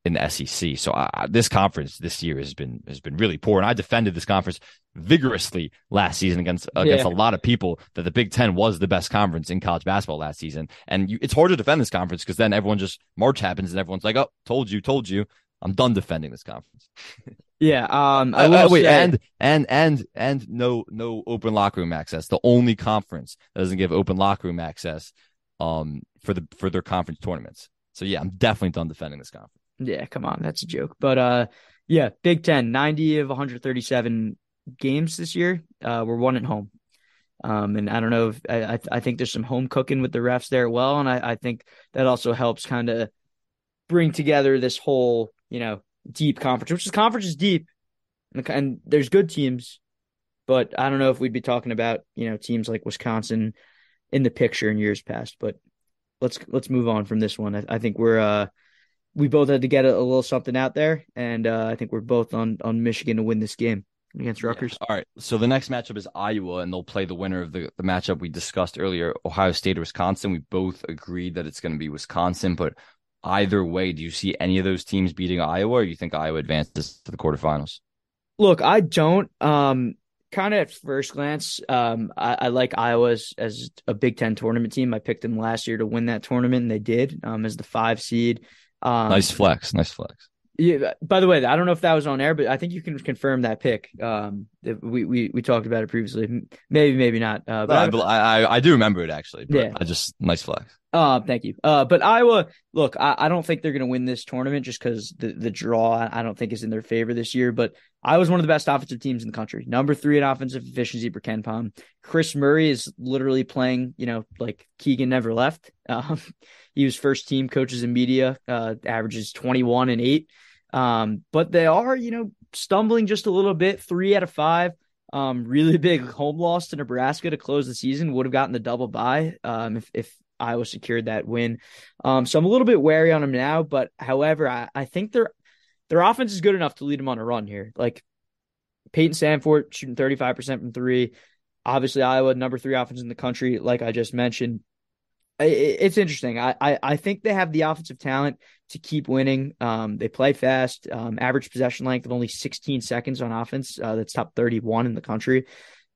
A: in the SEC. So uh, this conference this year has been has been really poor, and I defended this conference vigorously last season against against yeah. a lot of people that the Big Ten was the best conference in college basketball last season. And you, it's hard to defend this conference because then everyone just March happens and everyone's like, "Oh, told you, told you." I'm done defending this conference.
B: yeah. Um. I
A: uh, uh, wait, say... and and and and no no open locker room access. The only conference that doesn't give open locker room access, um, for the for their conference tournaments. So yeah, I'm definitely done defending this conference.
B: Yeah, come on, that's a joke. But uh, yeah, Big Ten, 90 of 137 games this year. Uh, we're one at home. Um, and I don't know if I, I think there's some home cooking with the refs there. Well, and I, I think that also helps kind of bring together this whole, you know, deep conference, which is conference is deep, and, and there's good teams, but I don't know if we'd be talking about you know teams like Wisconsin in the picture in years past. But let's let's move on from this one. I, I think we're uh we both had to get a, a little something out there, and uh, I think we're both on on Michigan to win this game against Rutgers.
A: Yeah. All right. So the next matchup is Iowa, and they'll play the winner of the, the matchup we discussed earlier, Ohio State or Wisconsin. We both agreed that it's going to be Wisconsin, but either way, do you see any of those teams beating Iowa, or you think Iowa advances to the quarterfinals?
B: Look, I don't. Um, kind of at first glance, um, I, I, like Iowa as, as, a Big Ten tournament team. I picked them last year to win that tournament, and they did um, as the five seed.
A: Um, nice flex. Nice flex.
B: Yeah. By the way, I don't know if that was on air, but I think you can confirm that pick. Um, we we we talked about it previously. Maybe, maybe not. Uh,
A: but I, I, I do remember it actually. yeah. I just nice flex.
B: Uh, thank you. Uh, but Iowa, look, I, I don't think they're going to win this tournament just because the the draw I don't think is in their favor this year. But Iowa's one of the best offensive teams in the country, number three in offensive efficiency per KenPom. Kris Murray is literally playing, you know, like Keegan never left. Um, he was first team coaches in media, uh, averages 21 and eight. Um, but they are, you know, stumbling just a little bit, three out of five. Um, really big home loss to Nebraska to close the season would have gotten the double bye um, if, if Iowa secured that win. Um, so I'm a little bit wary on them now, but however, I, I think their their offense is good enough to lead them on a run here. Like Payton Sandfort shooting 35% from three. Obviously, Iowa, number three offense in the country, like I just mentioned it's interesting. I, I, I think they have the offensive talent to keep winning. Um, they play fast. Um, average possession length of only 16 seconds on offense. Uh, that's top 31 in the country.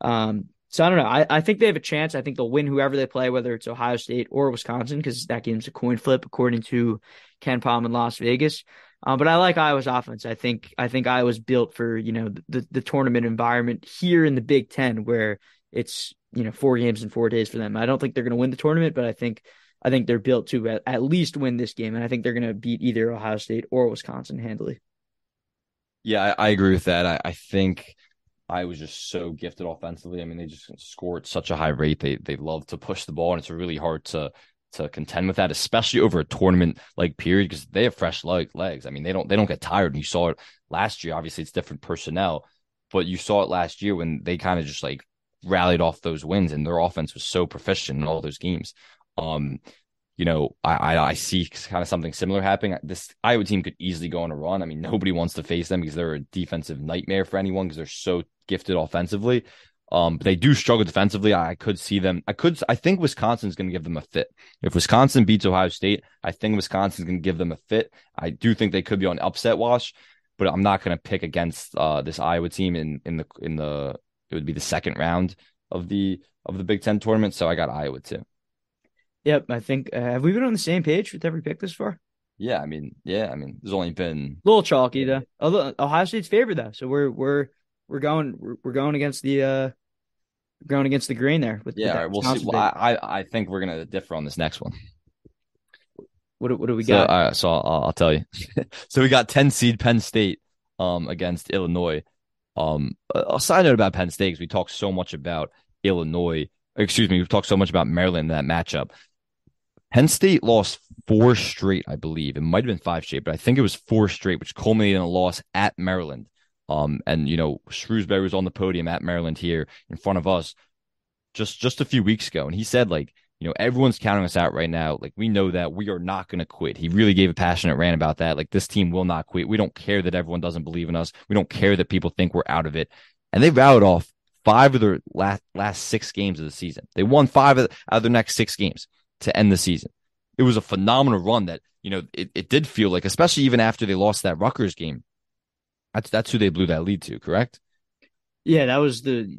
B: Um, so I don't know. I, I think they have a chance. I think they'll win whoever they play, whether it's Ohio State or Wisconsin, because that game's a coin flip according to KenPom in Las Vegas. Uh, but I like Iowa's offense. I think I think Iowa's built for you know the the tournament environment here in the Big Ten, where it's you know four games in four days for them. I don't think they're going to win the tournament, but I think I think they're built to at, at least win this game, and I think they're going to beat either Ohio State or Wisconsin handily.
A: Yeah, I, I agree with that. I, I think I was just so gifted offensively. I mean, they just score at such a high rate. They they love to push the ball, and it's really hard to to contend with that, especially over a tournament like period because they have fresh leg, legs. I mean, they don't they don't get tired. And you saw it last year. Obviously, it's different personnel, but you saw it last year when they kind of just like rallied off those wins and their offense was so proficient in all those games. Um, you know, I, I, I see kind of something similar happening. This Iowa team could easily go on a run. I mean, nobody wants to face them because they're a defensive nightmare for anyone because they're so gifted offensively. Um, but they do struggle defensively. I could see them. I could. I think Wisconsin's going to give them a fit. If Wisconsin beats Ohio State, I think Wisconsin's going to give them a fit. I do think they could be on upset watch, but I'm not going to pick against uh, this Iowa team in in the in the it would be the second round of the of the Big Ten tournament. So I got Iowa too.
B: Yep, I think uh, have we been on the same page with every pick this far?
A: Yeah, I mean, yeah, I mean, there's only been
B: a little chalky though. Ohio State's favorite though, so we're we're we're going we're, we're going against the uh going against the green there. With
A: yeah, we'll see. Well, I I think we're gonna differ on this next one.
B: What what do we
A: so,
B: got?
A: All right, so I'll, I'll tell you. so we got 10 seed Penn State um against Illinois. Um, a side note about Penn State, because we talk so much about Illinois. Excuse me, we've talked so much about Maryland in that matchup. Penn State lost four straight, I believe. It might have been five straight, but I think it was four straight, which culminated in a loss at Maryland. Um, and you know, Shrewsberry was on the podium at Maryland here in front of us just just a few weeks ago, and he said like, you know, everyone's counting us out right now. Like we know that we are not going to quit. He really gave a passionate rant about that. Like this team will not quit. We don't care that everyone doesn't believe in us. We don't care that people think we're out of it. And they vowed off five of their last last six games of the season. They won five of, out of their next six games to end the season. It was a phenomenal run that you know it, it did feel like, especially even after they lost that Rutgers game that's that's who they blew that lead to, correct?
B: Yeah, that was the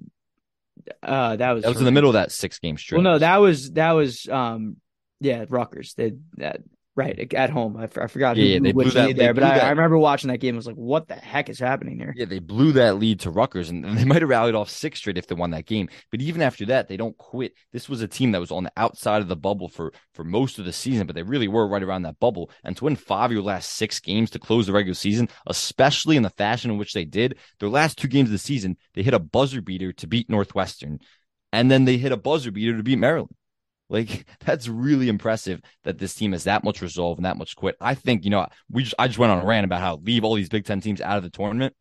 B: uh that was
A: that was in the middle of that six game stretch.
B: Well, no, that was that was um yeah, Rutgers. They that Right at home. I, I forgot.
A: Yeah, yeah they blew that
B: there, but I, I, remember watching that game. I was like, "What the heck is happening here?"
A: Yeah, they blew that lead to Rutgers, and, and they might have rallied off six straight if they won that game. But even after that, they don't quit. This was a team that was on the outside of the bubble for for most of the season, but they really were right around that bubble. And to win five of your last six games to close the regular season, especially in the fashion in which they did, their last two games of the season, they hit a buzzer beater to beat Northwestern, and then they hit a buzzer beater to beat Maryland. Like that's really impressive that this team has that much resolve and that much quit. I think you know we just I just went on a rant about how leave all these Big Ten teams out of the tournament.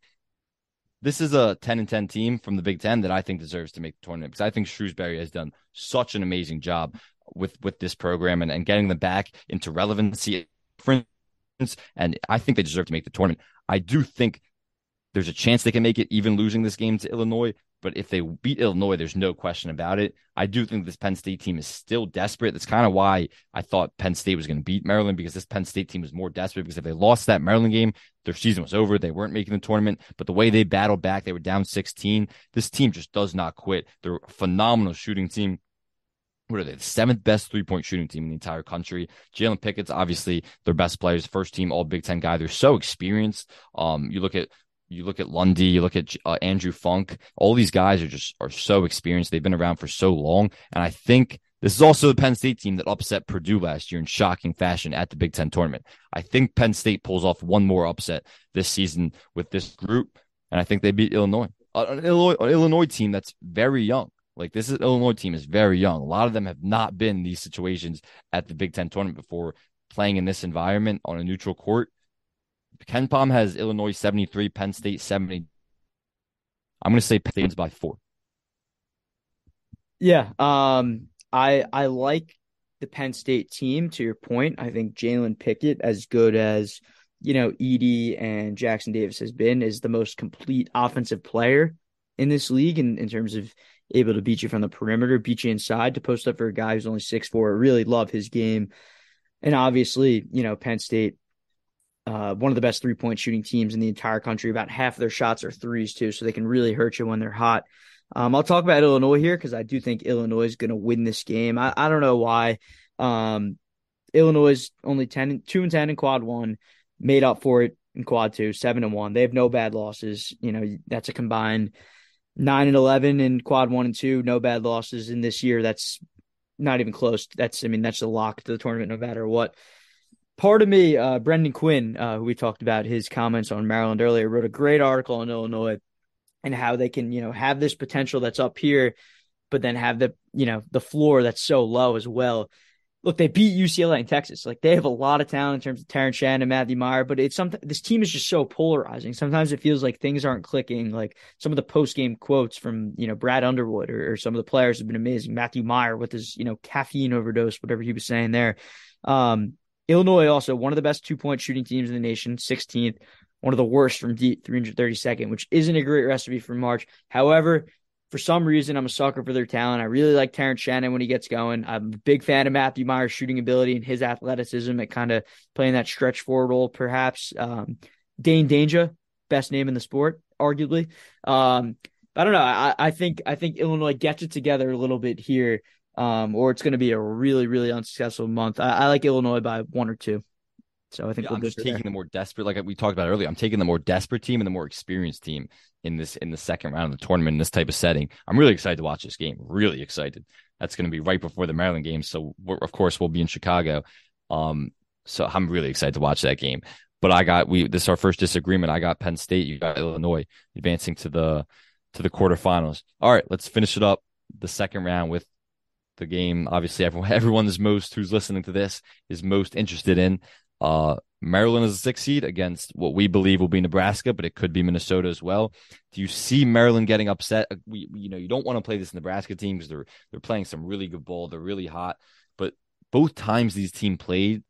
A: This is a ten and ten team from the Big Ten that I think deserves to make the tournament because I think Shrewsberry has done such an amazing job with with this program and, and getting them back into relevancy. And I think they deserve to make the tournament. I do think there's a chance they can make it even losing this game to Illinois, but if they beat Illinois, there's no question about it. I do think this Penn State team is still desperate. That's kind of why I thought Penn State was going to beat Maryland because this Penn State team was more desperate. Because if they lost that Maryland game, their season was over. They weren't making the tournament. But the way they battled back, they were down 16. This team just does not quit. They're a phenomenal shooting team. What are they? The seventh best three point shooting team in the entire country. Jalen Pickett's obviously their best players, first team All Big Ten guy. They're so experienced. Um, you look at you look at Lundy, you look at uh, Andrew Funk. All these guys are just are so experienced. They've been around for so long, and I think this is also the Penn State team that upset Purdue last year in shocking fashion at the Big Ten tournament. I think Penn State pulls off one more upset this season with this group, and I think they beat Illinois. Uh, an Illinois, an Illinois team that's very young. Like this is Illinois team is very young. A lot of them have not been in these situations at the Big Ten tournament before, playing in this environment on a neutral court. KenPom has Illinois 73, Penn State 70. I'm going to say Penn State's by four.
B: Yeah. Um, I, I like the Penn State team to your point. I think Jalen Pickett, as good as, you know, Edey and Jackson Davis has been, is the most complete offensive player in this league in, in terms of able to beat you from the perimeter, beat you inside to post up for a guy who's only six four. Really love his game. And obviously, you know, Penn State uh, one of the best three point shooting teams in the entire country. About half of their shots are threes too, so they can really hurt you when they're hot. Um, I'll talk about Illinois here because I do think Illinois is going to win this game. I, I don't know why. Um, Illinois is only 10 2 and 10 in quad one, made up for it in quad two, 7 and 1. They have no bad losses. You know, that's a combined 9 and 11 in quad one and two, no bad losses in this year. That's not even close. That's, I mean, that's a lock to the tournament no matter what part of me, uh, Brendan Quinn, uh, who we talked about his comments on Maryland earlier, wrote a great article on Illinois and how they can, you know, have this potential that's up here, but then have the, you know, the floor that's so low as well. Look, they beat UCLA in Texas. Like they have a lot of talent in terms of Terrence Shannon, and Matthew Mayer, but it's something. This team is just so polarizing. Sometimes it feels like things aren't clicking. Like some of the post game quotes from you know Brad Underwood or, or some of the players have been amazing. Matthew Mayer with his you know caffeine overdose, whatever he was saying there. Um, Illinois also one of the best two point shooting teams in the nation, 16th, one of the worst from deep, 332nd, which isn't a great recipe for March. However, for some reason, I'm a sucker for their talent. I really like Terrence Shannon when he gets going. I'm a big fan of Matthew Mayer's shooting ability and his athleticism at kind of playing that stretch forward role, perhaps. Um, Dain Dainja, best name in the sport, arguably. Um, I don't know. I, I think I think Illinois gets it together a little bit here um, or it's going to be a really, really unsuccessful month. I, I, like Illinois by one or two. So I think
A: yeah, I'm just taking there. the more desperate, like we talked about earlier. I'm taking the more desperate team and the more experienced team in this in the second round of the tournament in this type of setting. I'm really excited to watch this game. Really excited. That's going to be right before the Maryland game, so of course we'll be in Chicago. Um, so I'm really excited to watch that game. But I got we this is our first disagreement. I got Penn State. You got Illinois advancing to the to the quarterfinals. All right, let's finish it up the second round with the game obviously everyone everyone is most who's listening to this is most interested in uh Maryland is a six seed against what we believe will be Nebraska, but it could be Minnesota as well. Do you see Maryland getting upset? Uh, we, you know, you don't want to play this Nebraska team because they're they're playing some really good ball. They're really hot, but both times these team played,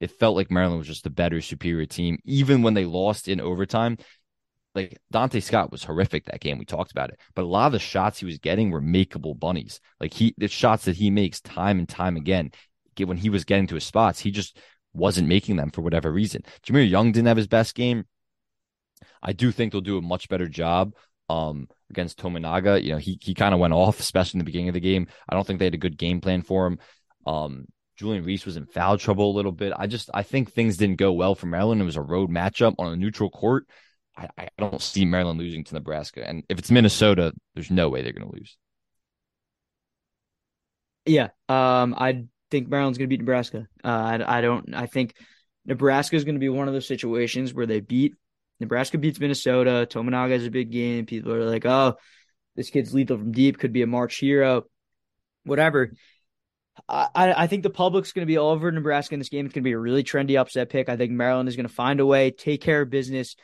A: it felt like Maryland was just the better, superior team. Even when they lost in overtime, like Donta Scott was horrific that game. We talked about it, but a lot of the shots he was getting were makeable bunnies. Like he, the shots that he makes time and time again, when he was getting to his spots, he just wasn't making them for whatever reason. Jahmir Young didn't have his best game. I do think they'll do a much better job um, against Tominaga. You know, he he kind of went off, especially in the beginning of the game. I don't think they had a good game plan for him. Um, Julian Reese was in foul trouble a little bit. I just I think things didn't go well for Maryland. It was a road matchup on a neutral court. I, I don't see Maryland losing to Nebraska. And if it's Minnesota, there's no way they're going to lose.
B: Yeah, um, I think Maryland's going to beat Nebraska. Uh, I, I don't. I think Nebraska is going to be one of those situations where they beat Nebraska beats Minnesota. Tominaga has a big game. People are like, "Oh, this kid's lethal from deep. Could be a March hero." Whatever. I, I think the public's going to be all over Nebraska in this game. It's going to be a really trendy upset pick. I think Maryland is going to find a way, take care of business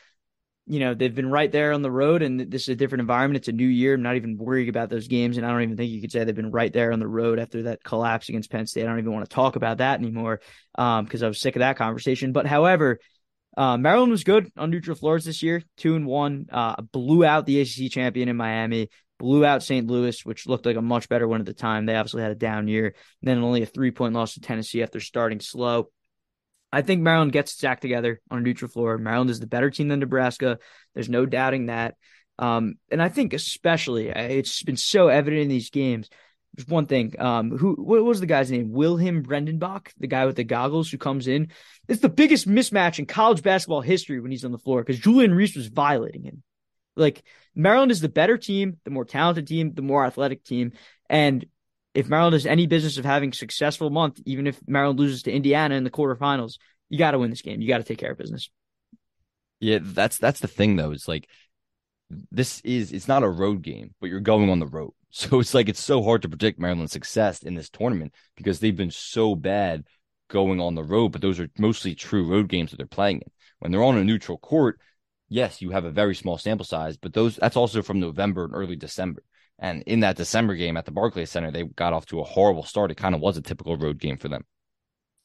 B: you know, they've been right there on the road and this is a different environment. It's a new year. I'm not even worried about those games. And I don't even think you could say they've been right there on the road after that collapse against Penn State. I don't even want to talk about that anymore because um, I was sick of that conversation. But however, uh, Maryland was good on neutral floors this year, two and one, uh, blew out the ACC champion in Miami, blew out St. Louis, which looked like a much better one at the time. They obviously had a down year, and then only a three point loss to Tennessee after starting slow. I think Maryland gets its act together on a neutral floor. Maryland is the better team than Nebraska. There's no doubting that. Um, and I think especially it's been so evident in these games. There's one thing. Um, who what was the guy's name? Wilhelm Breidenbach, the guy with the goggles who comes in. It's the biggest mismatch in college basketball history when he's on the floor because Julian Reese was violating him. Like Maryland is the better team, the more talented team, the more athletic team, and if Maryland has any business of having successful month, even if Maryland loses to Indiana in the quarterfinals, you got to win this game. You got to take care of business.
A: Yeah, that's that's the thing though. It's like this is it's not a road game, but you're going on the road. So it's like it's so hard to predict Maryland's success in this tournament because they've been so bad going on the road, but those are mostly true road games that they're playing in. When they're on a neutral court, yes, you have a very small sample size, but those that's also from November and early December. And in that December game at the Barclays Center, they got off to a horrible start. It kind of was a typical road game for them.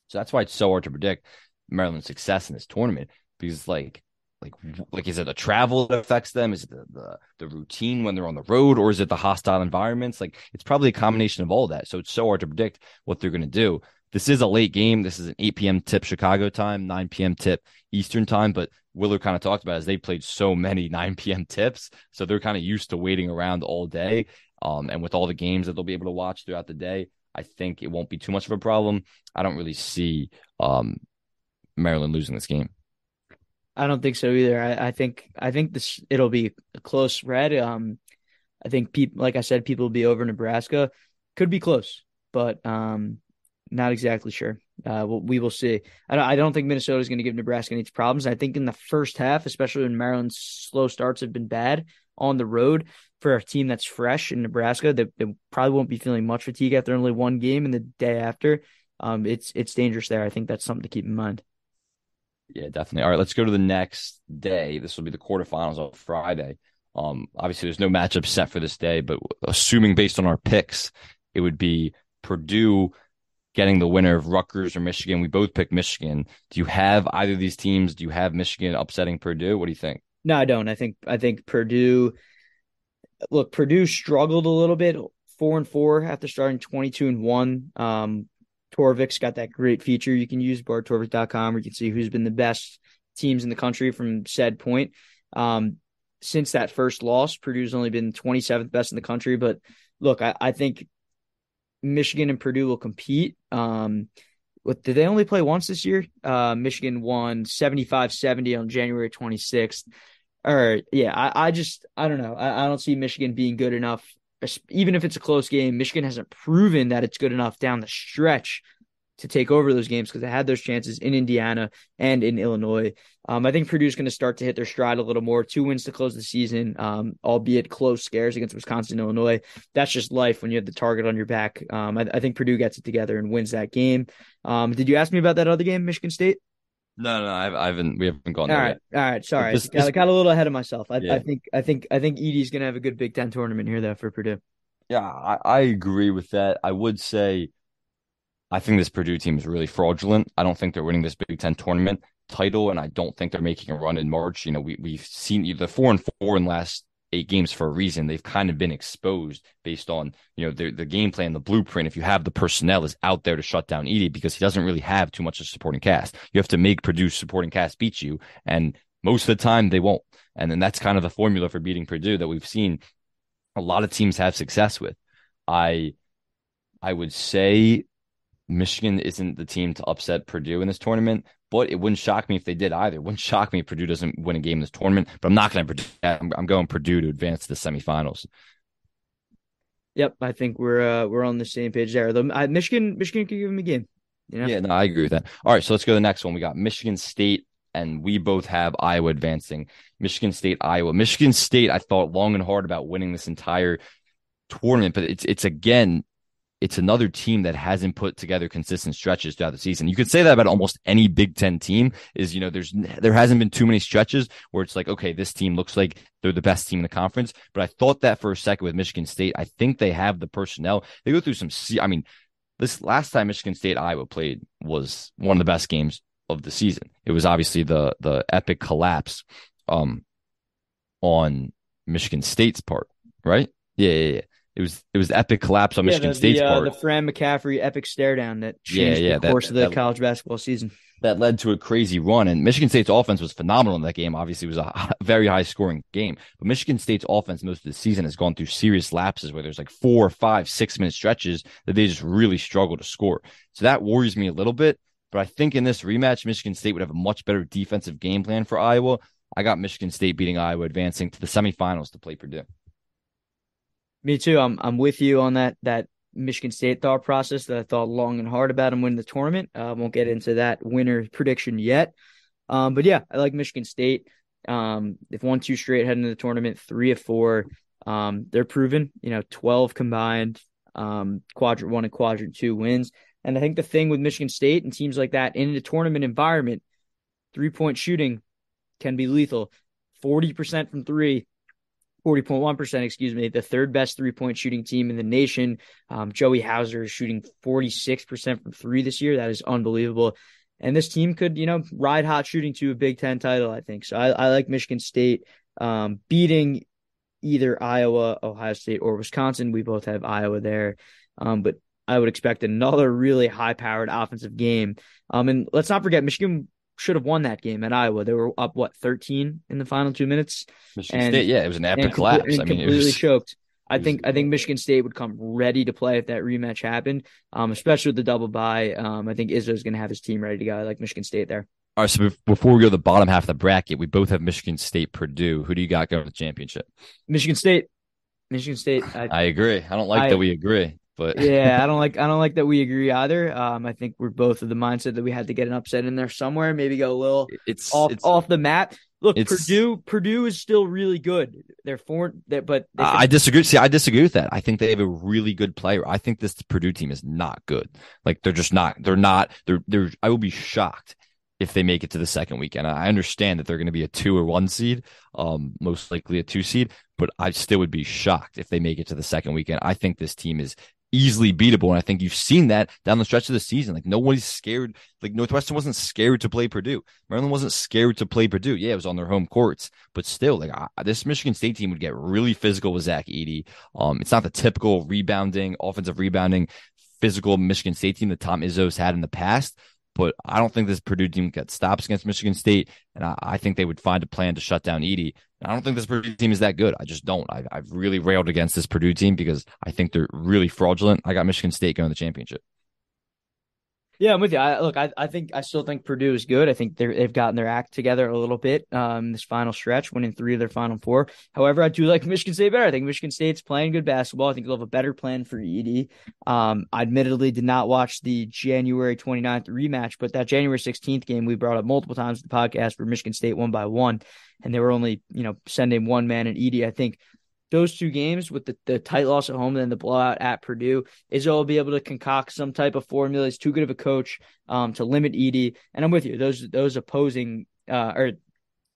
A: So that's why it's so hard to predict Maryland's success in this tournament because, like, like, like is it the travel that affects them? Is it the, the, the routine when they're on the road, or is it the hostile environments? Like, it's probably a combination of all that. So it's so hard to predict what they're going to do. This is a late game. This is an 8 p.m. tip Chicago time, 9 p.m. tip Eastern time. But Willard kind of talked about as they played so many 9 p.m. tips, so they're kind of used to waiting around all day. Um, and with all the games that they'll be able to watch throughout the day, I think it won't be too much of a problem. I don't really see um, Maryland losing this game.
B: I don't think so either. I, I think I think this it'll be a close spread. Um, I think people, like I said, people will be over Nebraska. Could be close, but um, not exactly sure. Uh, we will see. I don't, I don't think Minnesota is going to give Nebraska any problems. I think in the first half, especially when Maryland's slow starts have been bad on the road for a team that's fresh in Nebraska, they, they, probably won't be feeling much fatigue after only one game and the day after. Um, it's it's dangerous there. I think that's something to keep in mind.
A: Yeah, definitely. All right, let's go to the next day. This will be the quarterfinals on Friday. Um, obviously, there's no matchup set for this day, but assuming based on our picks, it would be Purdue getting the winner of Rutgers or Michigan. We both picked Michigan. Do you have either of these teams? Do you have Michigan upsetting Purdue? What do you think?
B: No, I don't. I think I think Purdue. Look, Purdue struggled a little bit, four and four after starting twenty two and one. Um, Torvik's got that great feature you can use, bartorvik.com, where you can see who's been the best teams in the country from said point. Um, since that first loss, Purdue's only been 27th best in the country. But look, I, I think Michigan and Purdue will compete. Um, what did they only play once this year? Uh, Michigan won 75-70 on January 26th. Or yeah, I, I just I don't know. I, I don't see Michigan being good enough. Even if it's a close game, Michigan hasn't proven that it's good enough down the stretch to take over those games because they had those chances in Indiana and in Illinois. Um, I think Purdue's going to start to hit their stride a little more. Two wins to close the season, um, albeit close scares against Wisconsin, Illinois. That's just life when you have the target on your back. Um, I, I, think Purdue gets it together and wins that game. Um, did you ask me about that other game, Michigan State?
A: No, no, I've, I haven't. We haven't gone
B: All right,
A: yet.
B: all right. Sorry,
A: this-
B: got,
A: this-
B: got a little ahead of myself. I,
A: Yeah.
B: I think, I think, I think Edey's gonna have a good Big Ten tournament here, though, for Purdue.
A: Yeah, I, I agree with that. I would say I think this Purdue team is really fraudulent. I don't think they're winning this Big Ten tournament title, and I don't think they're making a run in March. You know, we we've seen the four and four in last eight games for a reason. They've kind of been exposed based on you know the the game plan, the blueprint. If you have the personnel is out there to shut down Edey because he doesn't really have too much of supporting cast. You have to make Purdue's supporting cast beat you, and most of the time they won't. And then that's kind of the formula for beating Purdue that we've seen a lot of teams have success with. I I would say Michigan isn't the team to upset Purdue in this tournament, but it wouldn't shock me if they did either. It wouldn't shock me if Purdue doesn't win a game in this tournament, but I'm not going to predict that. I'm, I'm going Purdue to advance to the semifinals.
B: Yep, I think we're uh, we're on the same page there. Though uh, Michigan, Michigan could give them a game. You know?
A: Yeah, no, I agree with that. All right, so let's go to the next one. We got Michigan State, and we both have Iowa advancing. Michigan State, Iowa. Michigan State, I thought long and hard about winning this entire tournament, but it's it's again, it's another team that hasn't put together consistent stretches throughout the season. You could say that about almost any Big Ten team. Is you know, there's there hasn't been too many stretches where it's like, okay, this team looks like they're the best team in the conference. But I thought that for a second with Michigan State. I think they have the personnel. They go through some. I mean, this last time Michigan State Iowa played was one of the best games of the season. It was obviously the the epic collapse um on Michigan State's part, right? Yeah, yeah, yeah. It was it was the epic collapse on
B: Yeah,
A: Michigan
B: the,
A: State's
B: the, uh,
A: part
B: the Fran McCaffery epic stare down that changed
A: yeah,
B: the
A: that-
B: course of the
A: that-
B: college basketball season.
A: that led to a crazy run. And Michigan State's offense was phenomenal in that game. Obviously, it was a very high scoring game. But Michigan State's offense most of the season has gone through serious lapses where there's like four, five, six minute stretches that they just really struggle to score. So that worries me a little bit. But I think in this rematch, Michigan State would have a much better defensive game plan for Iowa. I got Michigan State beating Iowa, advancing to the semifinals to play Purdue.
B: Me too. I'm I'm with you on that that Michigan State thought process that I thought long and hard about and win the tournament. I uh, won't get into that winner prediction yet. Um, but yeah, I like Michigan State. Um, they've won two straight heading into the tournament, three of four. Um, they're proven, you know, 12 combined, um, quadrant one and quadrant two wins. And I think the thing with Michigan State and teams like that in a tournament environment, three point shooting can be lethal. 40% from three, 40.1%, excuse me, the third best three point shooting team in the nation. Um, Joey Hauser is shooting 46% from three this year. That is unbelievable. And this team could, you know, ride hot shooting to a Big Ten title, I think. So I, I like Michigan State um, beating either Iowa, Ohio State, or Wisconsin. We both have Iowa there. Um, but I would expect another really high powered offensive game. Um, and let's not forget, Michigan should have won that game at Iowa. They were up, what, 13 in the final two minutes?
A: Michigan
B: And-
A: State, yeah, it was an epic
B: and,
A: collapse.
B: and
A: I mean, it
B: completely
A: was,
B: choked. I
A: was-
B: think I think Michigan State would come ready to play if that rematch happened, um, especially with the double bye. Um, I think Izzo's going to have his team ready to go. I like Michigan State there.
A: All right, so before we go to the bottom half of the bracket, we both have Michigan State, Purdue. Who do you got going to the championship?
B: Michigan State, Michigan State. I,
A: I agree. I don't like
B: I-
A: that we agree, but
B: yeah, I don't like I don't like that we agree either. Um, I think we're both of the mindset that we had to get an upset in there somewhere, maybe go a little
A: it's
B: off
A: it's.
B: off the map. Look, Purdue Purdue is still really good. They're four, they but they
A: I I disagree. See, I disagree with that. I think they have a really good player. I think this Purdue team is not good. Like they're just not. They're not. They're. They're. I will be shocked if they make it to the second weekend. I understand that they're going to be a two or one seed, um, most likely a two seed, but I still would be shocked if they make it to the second weekend. I think this team is easily beatable, and I think you've seen that down the stretch of the season. Like nobody's scared. Like Northwestern wasn't scared to play Purdue. Maryland wasn't scared to play Purdue. Yeah, it was on their home courts, but still, like I, this Michigan State team would get really physical with Zach Edey. Um, it's not the typical rebounding, offensive rebounding, physical Michigan State team that Tom Izzo's had in the past. But I don't think this Purdue team gets stops against Michigan State, and I, I think they would find a plan to shut down Edey. And I don't think this Purdue team is that good. I just don't. I, I've really railed against this Purdue team because I think they're really fraudulent. I got Michigan State going to the championship.
B: Yeah, I'm with you. I, look, I, I think I still think Purdue is good. I think they're they've gotten their act together a little bit um this final stretch, winning three of their final four. However, I do like Michigan State better. I think Michigan State's playing good basketball. I think they'll have a better plan for Edey. Um, I admittedly did not watch the January 29th rematch, but that January 16th game we brought up multiple times in the podcast for Michigan State one by one, and they were only you know sending one man and Edey. I think those two games with the, the tight loss at home and then the blowout at Purdue, Izzo will be able to concoct some type of formula. He's too good of a coach um, to limit Edey. And I'm with you. Those those opposing uh, or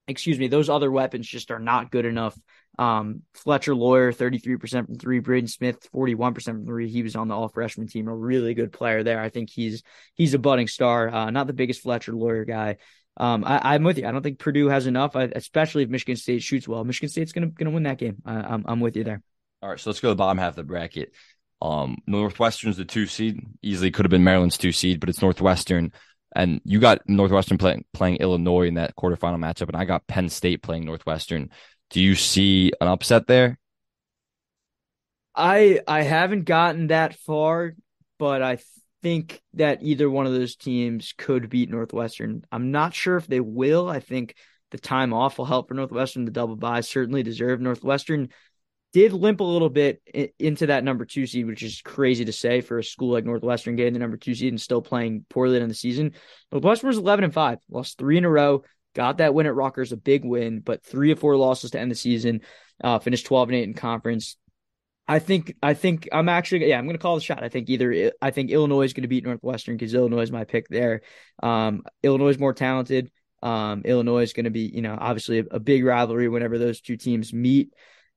B: excuse me, those other weapons just are not good enough. Um, Fletcher Loyer, 33% from three, Braden Smith, 41% from three. He was on the all freshman team, a really good player there. I think he's he's a budding star. Uh, not the biggest Fletcher Loyer guy. Um, I, am with you. I don't think Purdue has enough, especially if Michigan State shoots well. Michigan State's gonna gonna win that game. I, I'm I'm with you there.
A: All right, so let's go to the bottom half of the bracket. Um, Northwestern's the two seed. Easily could have been Maryland's two seed, but it's Northwestern. And you got Northwestern playing playing Illinois in that quarterfinal matchup, and I got Penn State playing Northwestern. Do you see an upset there?
B: I I haven't gotten that far, but I think that either one of those teams could beat Northwestern. I'm not sure if they will. I think the time off will help for Northwestern. The double bye certainly deserve. Northwestern did limp a little bit into that number two seed, which is crazy to say for a school like Northwestern getting the number two seed and still playing poorly in the season. Northwestern was 11 and five, lost three in a row, got that win at Rockers, a big win, but three or four losses to end the season, uh, finished 12 and eight in conference. I think I think I'm actually yeah I'm to call the shot. I think either I think Illinois is to beat Northwestern because Illinois is my pick there. Um, Illinois is more talented. Um, Illinois is to be you know obviously a, a, big rivalry whenever those two teams meet.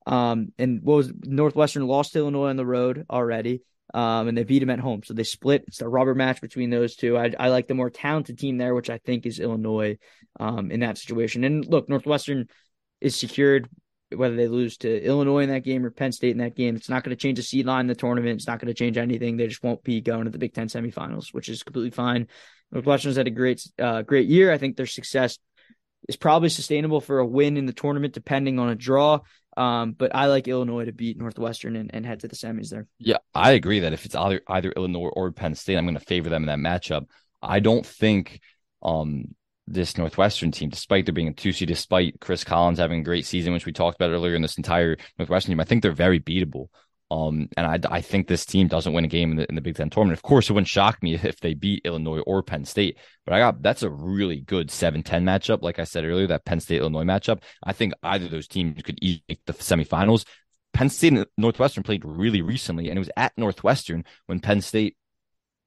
B: Um, and what was Northwestern lost to Illinois on the road already. Um, and they beat them at home. So they split. It's a rubber match between those two. I, I like the more talented team there, which I think is Illinois um, in that situation. And look, Northwestern is secured whether they lose to Illinois in that game or Penn State in that game. It's not going to change the seed line in the tournament. It's not going to change anything. They just won't be going to the Big Ten semifinals, which is completely fine. Northwestern's had a great, uh, great year. I think their success is probably sustainable for a win in the tournament, depending on a draw. Um, but I like Illinois to beat Northwestern and, and head to the semis there.
A: Yeah, I agree that if it's either either Illinois or Penn State, I'm going to favor them in that matchup. I don't think um, this Northwestern team, despite there being a two seed, despite Chris Collins having a great season, which we talked about earlier in this entire Northwestern team, I think they're very beatable. Um, and I, I think this team doesn't win a game in the, in the Big Ten tournament. Of course, it wouldn't shock me if they beat Illinois or Penn State, but I got that's a really good 7 10 matchup. Like I said earlier, that Penn State Illinois matchup. I think either of those teams could make the semifinals. Penn State and Northwestern played really recently, and it was at Northwestern when Penn State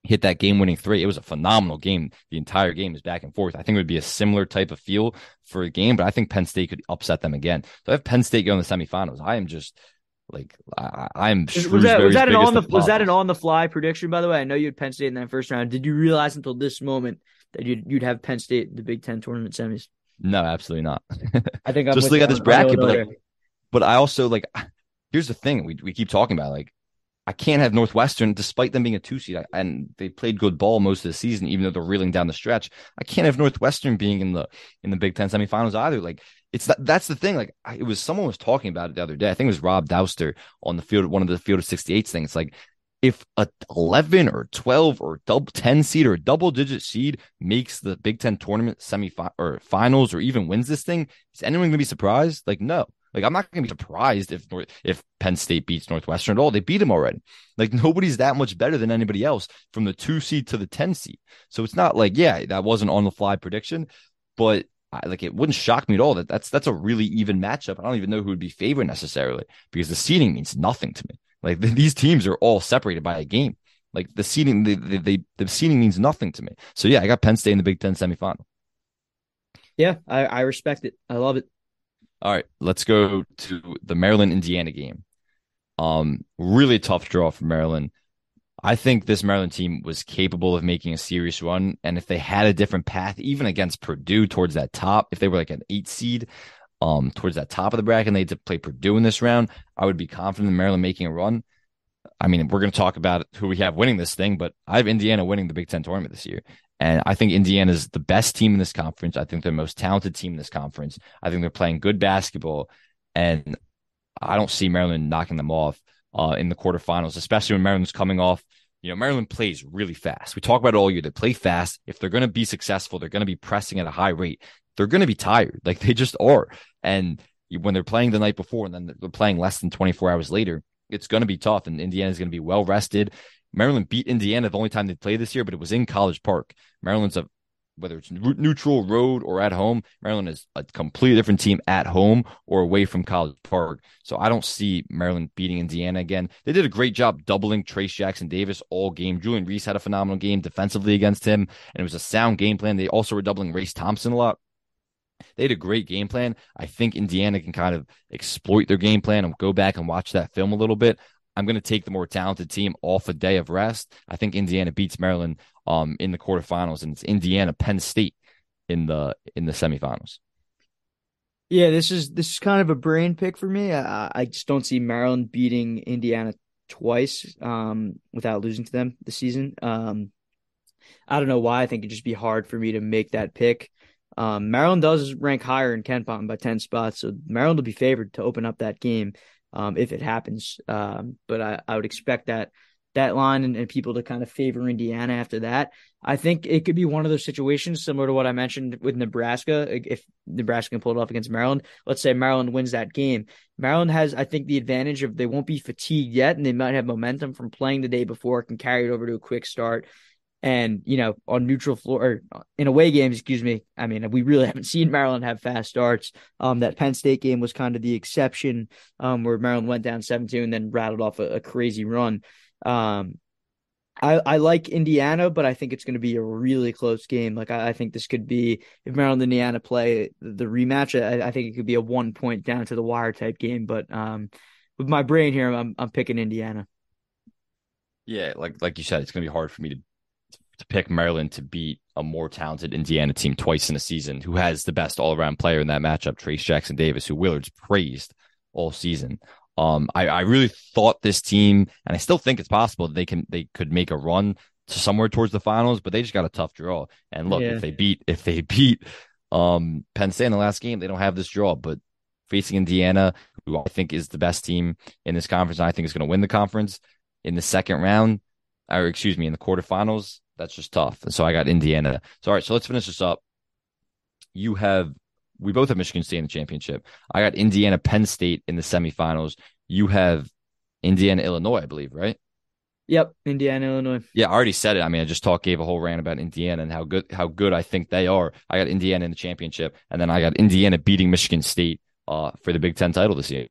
A: hit that game winning three. It was a phenomenal game. The entire game is back and forth. I think it would be a similar type of feel for a game, but I think Penn State could upset them again. So I have Penn State going to the semifinals. I am just like I, am
B: was that, was that an on the was that an on the fly prediction? By the way, I know you had Penn State in that first round. Did you realize until this moment that you'd you'd have Penn State in the Big Ten tournament semis?
A: No, absolutely not.
B: I think I'm
A: just look at this bracket, but like, but I also like. Here's the thing: we we keep talking about like I can't have Northwestern, despite them being a two seed, and they played good ball most of the season, even though they're reeling down the stretch. I can't have Northwestern being in the in the Big Ten semifinals either. Like it's that that's the thing. Like I, it was someone was talking about it the other day. I think it was Rob Dauster on the field, one of the field of 68 things. Like if a 11 or 12 or double 10 seed or double digit seed makes the Big Ten tournament semi or finals or even wins this thing, is anyone going to be surprised? Like no. Like I'm not going to be surprised if if Penn State beats Northwestern at all. They beat them already. Like nobody's that much better than anybody else from the two seed to the ten seed. So it's not like yeah, that wasn't on the fly prediction, but I, like it wouldn't shock me at all that that's that's a really even matchup. I don't even know who would be favored necessarily because the seeding means nothing to me. Like the, these teams are all separated by a game. Like the seeding, the, the, the, the seeding means nothing to me. So yeah, I got Penn State in the Big Ten semifinal.
B: Yeah, I, I respect it. I love it.
A: All right, let's go to the Maryland Indiana game. Um, really tough draw for Maryland. I think this Maryland team was capable of making a serious run. And if they had a different path, even against Purdue towards that top, if they were like an eight seed, um, towards that top of the bracket and they had to play Purdue in this round, I would be confident in Maryland making a run. I mean, we're going to talk about who we have winning this thing, but I have Indiana winning the Big Ten tournament this year. And I think Indiana is the best team in this conference. I think they're the most talented team in this conference. I think they're playing good basketball. And I don't see Maryland knocking them off uh, in the quarterfinals, especially when Maryland's coming off. You know, Maryland plays really fast. We talk about it all year. They play fast. If they're going to be successful, they're going to be pressing at a high rate. They're going to be tired. Like they just are. And when they're playing the night before and then they're playing less than 24 hours later, it's going to be tough. And Indiana's going to be well rested. Maryland beat Indiana the only time they played this year, but it was in College Park. Maryland's a whether it's neutral, road, or at home. Maryland is a completely different team at home or away from College Park. So I don't see Maryland beating Indiana again. They did a great job doubling Trayce Jackson Davis all game. Julian Reese had a phenomenal game defensively against him, and it was a sound game plan. They also were doubling Race Thompson a lot. They had a great game plan. I think Indiana can kind of exploit their game plan and go back and watch that film a little bit. I'm going to take the more talented team off a day of rest. I think Indiana beats Maryland um, in the quarterfinals, and it's Indiana Penn State in the in the semifinals.
B: Yeah, this is this is kind of a brain pick for me. I, I just don't see Maryland beating Indiana twice um, without losing to them this season. Um, I don't know why. I think it'd just be hard for me to make that pick. Um, Maryland does rank higher in Ken KenPom by 10 spots, so Maryland will be favored to open up that game um, if it happens. Um, but I, I would expect that that line and, and, people to kind of favor Indiana after that. I think it could be one of those situations similar to what I mentioned with Nebraska. If Nebraska can pull it off against Maryland, let's say Maryland wins that game. Maryland has, I think, the advantage of they won't be fatigued yet and they might have momentum from playing the day before, can carry it over to a quick start. And, you know, on neutral floor or in away games, excuse me. I mean, we really haven't seen Maryland have fast starts. Um, that Penn State game was kind of the exception, um, where Maryland went down 7-2 and then rattled off a, a crazy run. Um, I, I like Indiana, but I think it's going to be a really close game. Like I, I think this could be if Maryland and Indiana play the rematch. I, I, think it could be a one point down to the wire type game. But um, with my brain here, I'm I'm picking Indiana.
A: Yeah, like like you said, it's going to be hard for me to to pick Maryland to beat a more talented Indiana team twice in a season, who has the best all around player in that matchup, Trayce Jackson Davis, who Willard's praised all season. Um, I, I really thought this team, and I still think it's possible that they can they could make a run to somewhere towards the finals, but they just got a tough draw. And look, yeah. if they beat if they beat um Penn State in the last game, they don't have this draw. But facing Indiana, who I think is the best team in this conference, I think is going to win the conference in the second round, or excuse me, in the quarterfinals that's just tough. And so I got Indiana. So all right, so let's finish this up. You have we both have Michigan State in the championship. I got Indiana Penn State in the semifinals. You have Indiana Illinois, I believe, right?
B: Yep, Indiana Illinois.
A: Yeah, I already said it. I mean, I just talked gave a whole rant about Indiana and how good how good I think they are. I got Indiana in the championship, and then I got Indiana beating Michigan State uh, for the Big Ten title this year.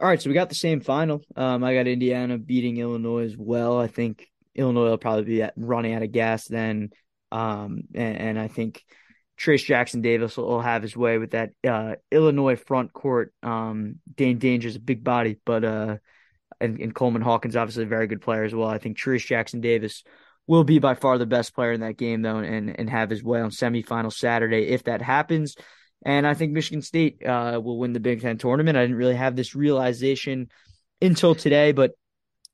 B: All right, so we got the same final. Um, I got Indiana beating Illinois as well. I think Illinois will probably be at, running out of gas then. Um, and, and, I think Trayce Jackson Davis will, will, have his way with that uh, Illinois front court. Um, Dain Dainja's a big body, but uh, and, and, Coleman Hawkins obviously a very good player as well. I think Trayce Jackson Davis will be by far the best player in that game though, and and have his way on semifinal Saturday if that happens. And I think Michigan State uh, will win the Big Ten tournament. I didn't really have this realization until today, but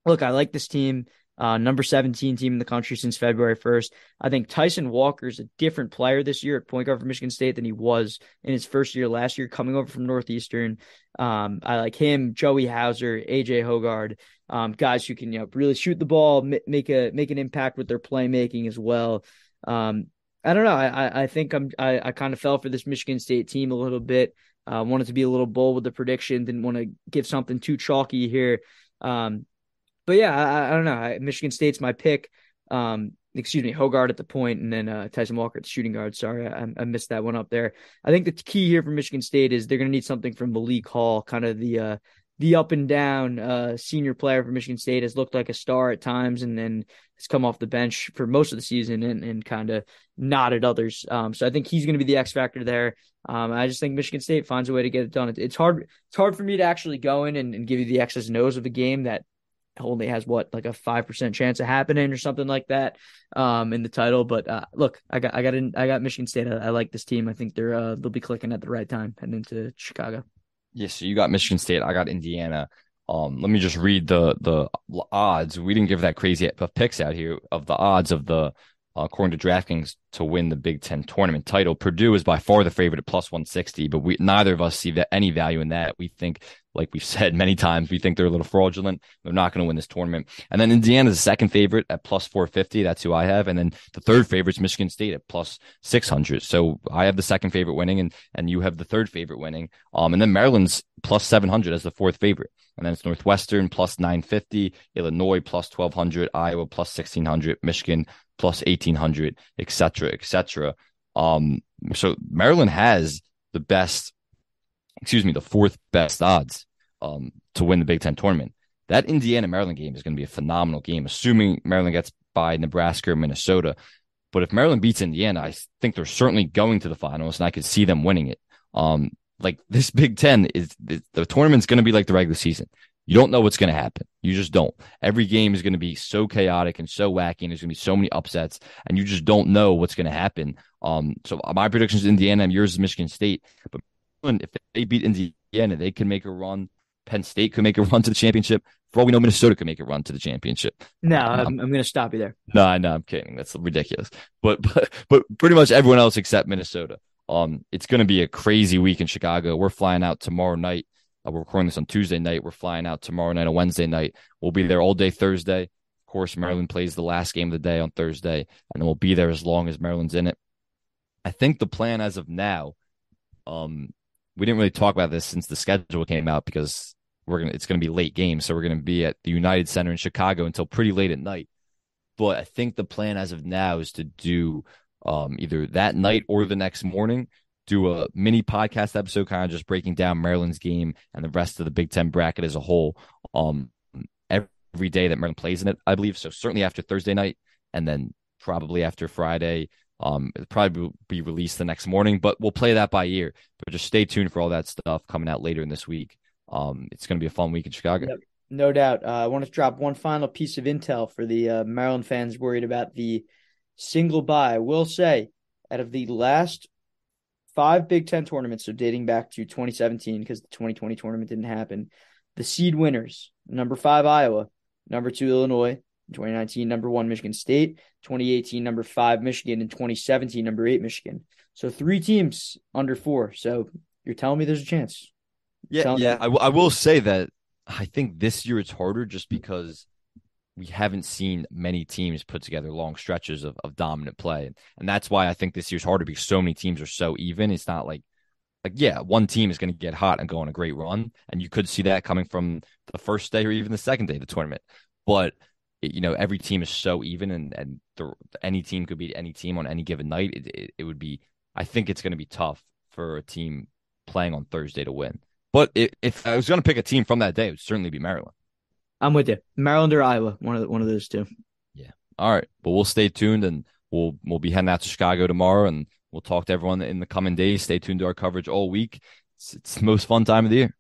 B: look, I like this team uh, number 17 team in the country since February 1st. I think Tyson Walker is a different player this year at point guard for Michigan State than he was in his first year last year, coming over from Northeastern. Um, I like him, Joey Hauser, AJ Hoggard, um, guys who can you know really shoot the ball, make a make an impact with their playmaking as well. Um, I don't know. I I think I'm I, I kind of fell for this Michigan State team a little bit. Uh, wanted to be a little bold with the prediction. Didn't want to give something too chalky here. Um, but yeah, I, I don't know. I, Michigan State's my pick. Um, excuse me, Hoggard at the point, and then uh, Tyson Walker at the shooting guard. Sorry, I, I, missed that one up there. I think the key here for Michigan State is they're going to need something from Malik Hall, kind of the uh, the up and down uh, senior player for Michigan State has looked like a star at times, and then has come off the bench for most of the season and, and kind of not at others. Um, so I think he's going to be the X factor there. Um, I just think Michigan State finds a way to get it done. It, it's hard. It's hard for me to actually go in and, and give you the X's and O's of a game that only has what like a five percent chance of happening or something like that um, in the title. But uh, look, I got I got in, I got Michigan State. I, I, like this team. I think they're uh, they'll be clicking at the right time heading into Chicago.
A: Yes, yeah, so you got Michigan State. I got Indiana. Um, let me just read the the odds. We didn't give that crazy picks out here of the odds of the uh, according to DraftKings, to win the Big Ten tournament title. Purdue is by far the favorite at plus 160, but we neither of us see that any value in that. We think, like we've said many times, we think they're a little fraudulent. They're not going to win this tournament. And then Indiana is the second favorite at plus 450. That's who I have. And then the third favorite is Michigan State at plus 600. So I have the second favorite winning, and and you have the third favorite winning. Um, and then Maryland's plus 700 as the fourth favorite. And then it's Northwestern plus 950, Illinois plus 1200, Iowa plus 1600, Michigan plus 1800, et cetera, et cetera. Um, so Maryland has the best, excuse me, the fourth best odds um, to win the Big Ten tournament. That Indiana Maryland game is going to be a phenomenal game, assuming Maryland gets by Nebraska or Minnesota. But if Maryland beats Indiana, I think they're certainly going to the finals, and I could see them winning it. Um, like this Big Ten is the tournament's going to be like the regular season. You don't know what's going to happen. You just don't. Every game is going to be so chaotic and so wacky, and there's going to be so many upsets, and you just don't know what's going to happen. Um, so my prediction is Indiana, and yours is Michigan State. But if they beat Indiana, they can make a run. Penn State could make a run to the championship. For all we know, Minnesota could make a run to the championship.
B: No, I'm, I'm going to stop you there.
A: No, I no, I'm kidding. That's ridiculous. But but but pretty much everyone else except Minnesota. Um, it's going to be a crazy week in Chicago. We're flying out tomorrow night uh, we're recording this on Tuesday night. We're flying out tomorrow night on Wednesday night. We'll be there all day Thursday. Of course, Maryland plays the last game of the day on Thursday, and we'll be there as long as Maryland's in it. I think the plan as of now, um, we didn't really talk about this since the schedule came out because we're gonna it's gonna be late games, so we're gonna be at the United Center in Chicago until pretty late at night. But I think the plan as of now is to do um, either that night or the next morning do a mini podcast episode, kind of just breaking down Maryland's game and the rest of the Big Ten bracket as a whole. Um, every day that Maryland plays in it, I believe. So certainly after Thursday night, and then probably after Friday. Um, it'll probably be released the next morning, but we'll play that by ear. But just stay tuned for all that stuff coming out later in this week. Um, it's going to be a fun week in Chicago. Yep,
B: no doubt. Uh, I want to drop one final piece of intel for the uh, Maryland fans worried about the single bye. I will say, out of the last five Big Ten tournaments, so dating back to 2017 because the 2020 tournament didn't happen. The seed winners: number five Iowa, number two Illinois, 2019 number one Michigan State, 2018 number five Michigan, and 2017 number eight Michigan. So three teams under four. So you're telling me there's a chance?
A: Yeah, yeah. I, w- I will say that I think this year it's harder just because we haven't seen many teams put together long stretches of, of dominant play. And that's why I think this year's harder because so many teams are so even. It's not like like yeah, one team is going to get hot and go on a great run, and you could see that coming from the first day or even the second day of the tournament. But you know, every team is so even, and and the, any team could beat any team on any given night. It, it, it would be, I think, it's going to be tough for a team playing on Thursday to win. But it, if I was going to pick a team from that day, it would certainly be Maryland.
B: I'm with you. Maryland or Iowa, one of the, one of those two.
A: Yeah. All right. Well, we'll stay tuned and we'll we'll be heading out to Chicago tomorrow and we'll talk to everyone in the coming days. Stay tuned to our coverage all week. It's, it's the most fun time of the year.